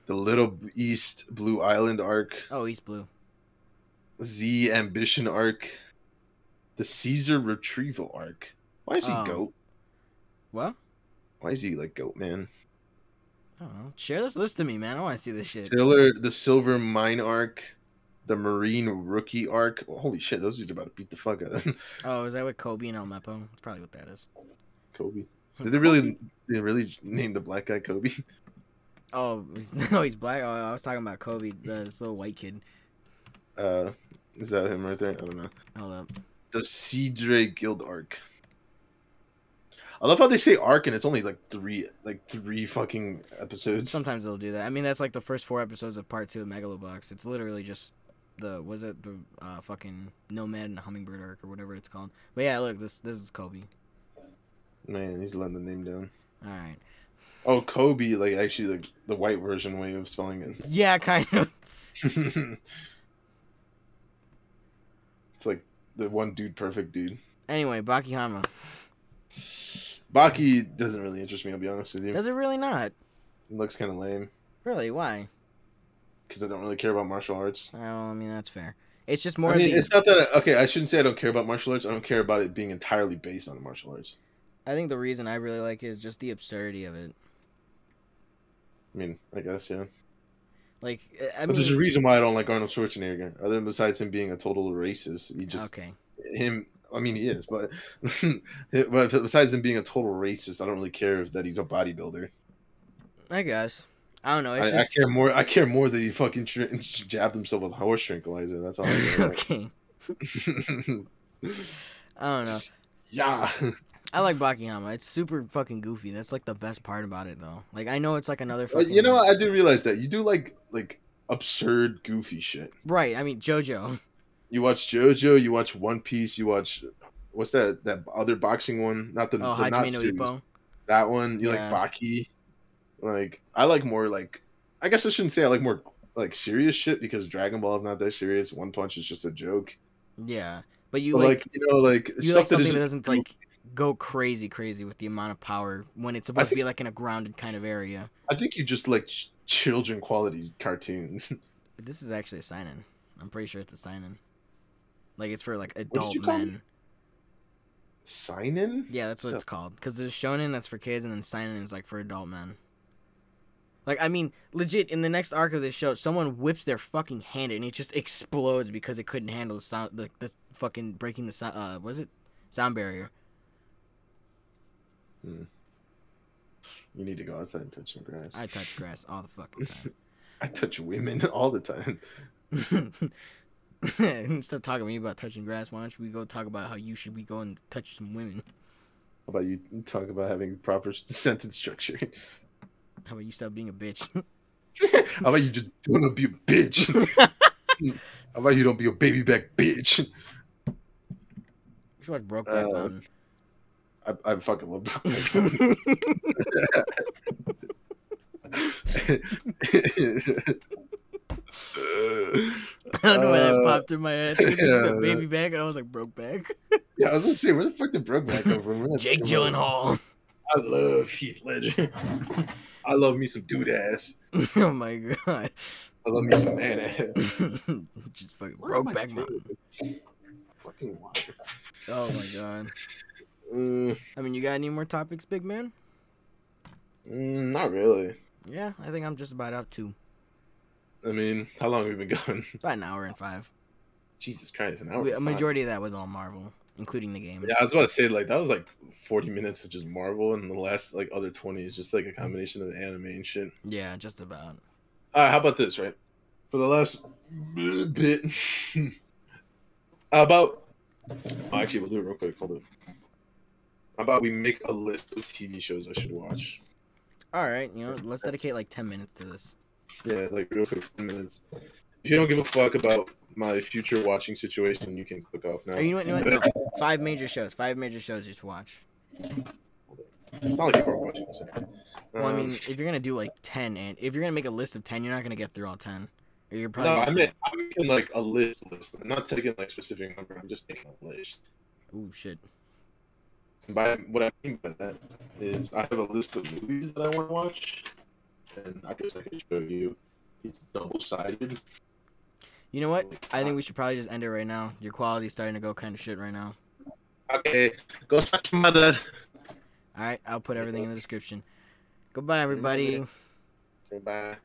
The Little East Blue Island arc, oh, East Blue. Z Ambition arc, the Caesar Retrieval arc. Why is he Oh. goat? What? Why is he like goat man? I don't know. Share this list to me, man. I want to see this shit. Silver, the Silver Mine arc, the Marine Rookie arc. holy shit, those dudes are about to beat the fuck out of them. Oh, is that with Kobe and Helmeppo? That's probably what that is. Kobe. Did they really? Did they really name the black guy Kobe? Oh, no, he's black. Oh, I was talking about Kobe, the, this little white kid. Uh, is that him right there? I don't know. Hold up. The Cidre Guild arc. I love how they say arc and it's only like three, like three fucking episodes. Sometimes they'll do that. I mean, that's like the first four episodes of part two of Megalobox. It's literally just the was it the uh, fucking Nomad and Hummingbird arc or whatever it's called. But yeah, look, this this is Kobe. Man, he's letting the name down. All right. Oh, Kobe, like actually like the white version way of spelling it. Yeah, kind of. it's like the one dude, perfect dude. Anyway, Baki Hanma. Baki doesn't really interest me. I'll be honest with you. Does it really not? It looks kind of lame Really? Why? because I don't really care about martial arts. Well, I mean that's fair. It's just more I mean, the. it's not that. I, okay, I shouldn't say I don't care about martial arts. I don't care about it being entirely based on martial arts. I think the reason I really like it is just the absurdity of it. I mean, I guess yeah. Like, uh, I but there's a reason why I don't like Arnold Schwarzenegger. Other than besides him being a total racist, he just okay. him. I mean, he is, but but besides him being a total racist, I don't really care that he's a bodybuilder. I guess. I don't know. I, just I care more. I care more that he fucking tr- jabbed himself with a horse tranquilizer. That's all. I care about. okay. I don't know. yeah. I like Bakiyama. It's super fucking goofy. That's like the best part about it, though. Like I know it's like another fucking. you know, I do realize that you do like like absurd, goofy shit. Right. I mean JoJo. You watch JoJo. You watch One Piece. You watch what's that that other boxing one? Not the, Oh, the not series. That one. You Yeah. like Baki. Like I like more like I guess I shouldn't say I like more like serious shit because Dragon Ball is not that serious. One Punch is just a joke. Yeah, but you but like, like, you know like you stuff like something isn't that doesn't like go crazy crazy with the amount of power when it's supposed to be like in a grounded kind of area. I think you just like ch- children quality cartoons. This is actually a seinen. I'm pretty sure it's a seinen. Like it's for like adult you call me? men. Seinen? Yeah, that's what it's called. Because there's shonen that's for kids, and then seinen is like for adult men. Like I mean, legit in the next arc of this show, someone whips their fucking hand and it just explodes because it couldn't handle the sound, the, the fucking breaking the sound. Uh, was it sound barrier? You need to go outside and touch some grass. I touch grass all the fucking time. I touch women all the time. Instead of talking to me about touching grass, why don't we go talk about how you should be going to touch some women? How about you talk about having proper sentence structure? How about you stop being a bitch? How about you just don't be a bitch? How about you don't be a baby back bitch? You should watch Brokeback Uh, Mountain. I, I fucking love Brokeback Mountain. I don't know why that uh, popped through my head. Yeah, a baby back, and I was like, broke Brokeback. yeah, I was gonna say, where the fuck did Brokeback come from? Jake Gyllenhaal. I love Heath Ledger. I love me some dude ass. oh my god. I love me some man ass. Just fucking Where are my Brokeback Mountain. Fucking water. Oh my god. Mm, I mean, you got any more topics, big man? mm, not really. Yeah, I think I'm just about out to I mean, how long have we been going? about an hour and five. Jesus Christ, an hour. We- a majority of that was all Marvel, including the games. Yeah, I was about to say like that was like forty minutes of just Marvel, and the last like other twenty is just like a combination of anime and shit. Yeah, just about. All right, how about this? Right, for the last bit, how about oh, actually we'll do it real quick. Hold on. How about we make a list of TV shows I should watch? All right, you know, let's dedicate like ten minutes to this. Yeah, like real quick, ten minutes. If you don't give a fuck about my future watching situation, you can click off now. Or you know what? You know what? No, five major shows. Five major shows you should watch. It's not like people are watching this. Well, I Um, mean, if you're gonna do like ten, and if you're gonna make a list of ten, you're not gonna get through all ten. Or you're probably. no, I meant I'm making like a list. list. I'm not taking like specific number. I'm just taking a list. Ooh shit. And by what I mean by that is I have a list of movies that I want to watch, and I guess I could show you. It's double sided. You know what? I think uh, we should probably just end it right now. Your quality's starting to go kind of shit right now. Okay, go suck your mother. All right, I'll put everything in the description. Goodbye, everybody. Bye.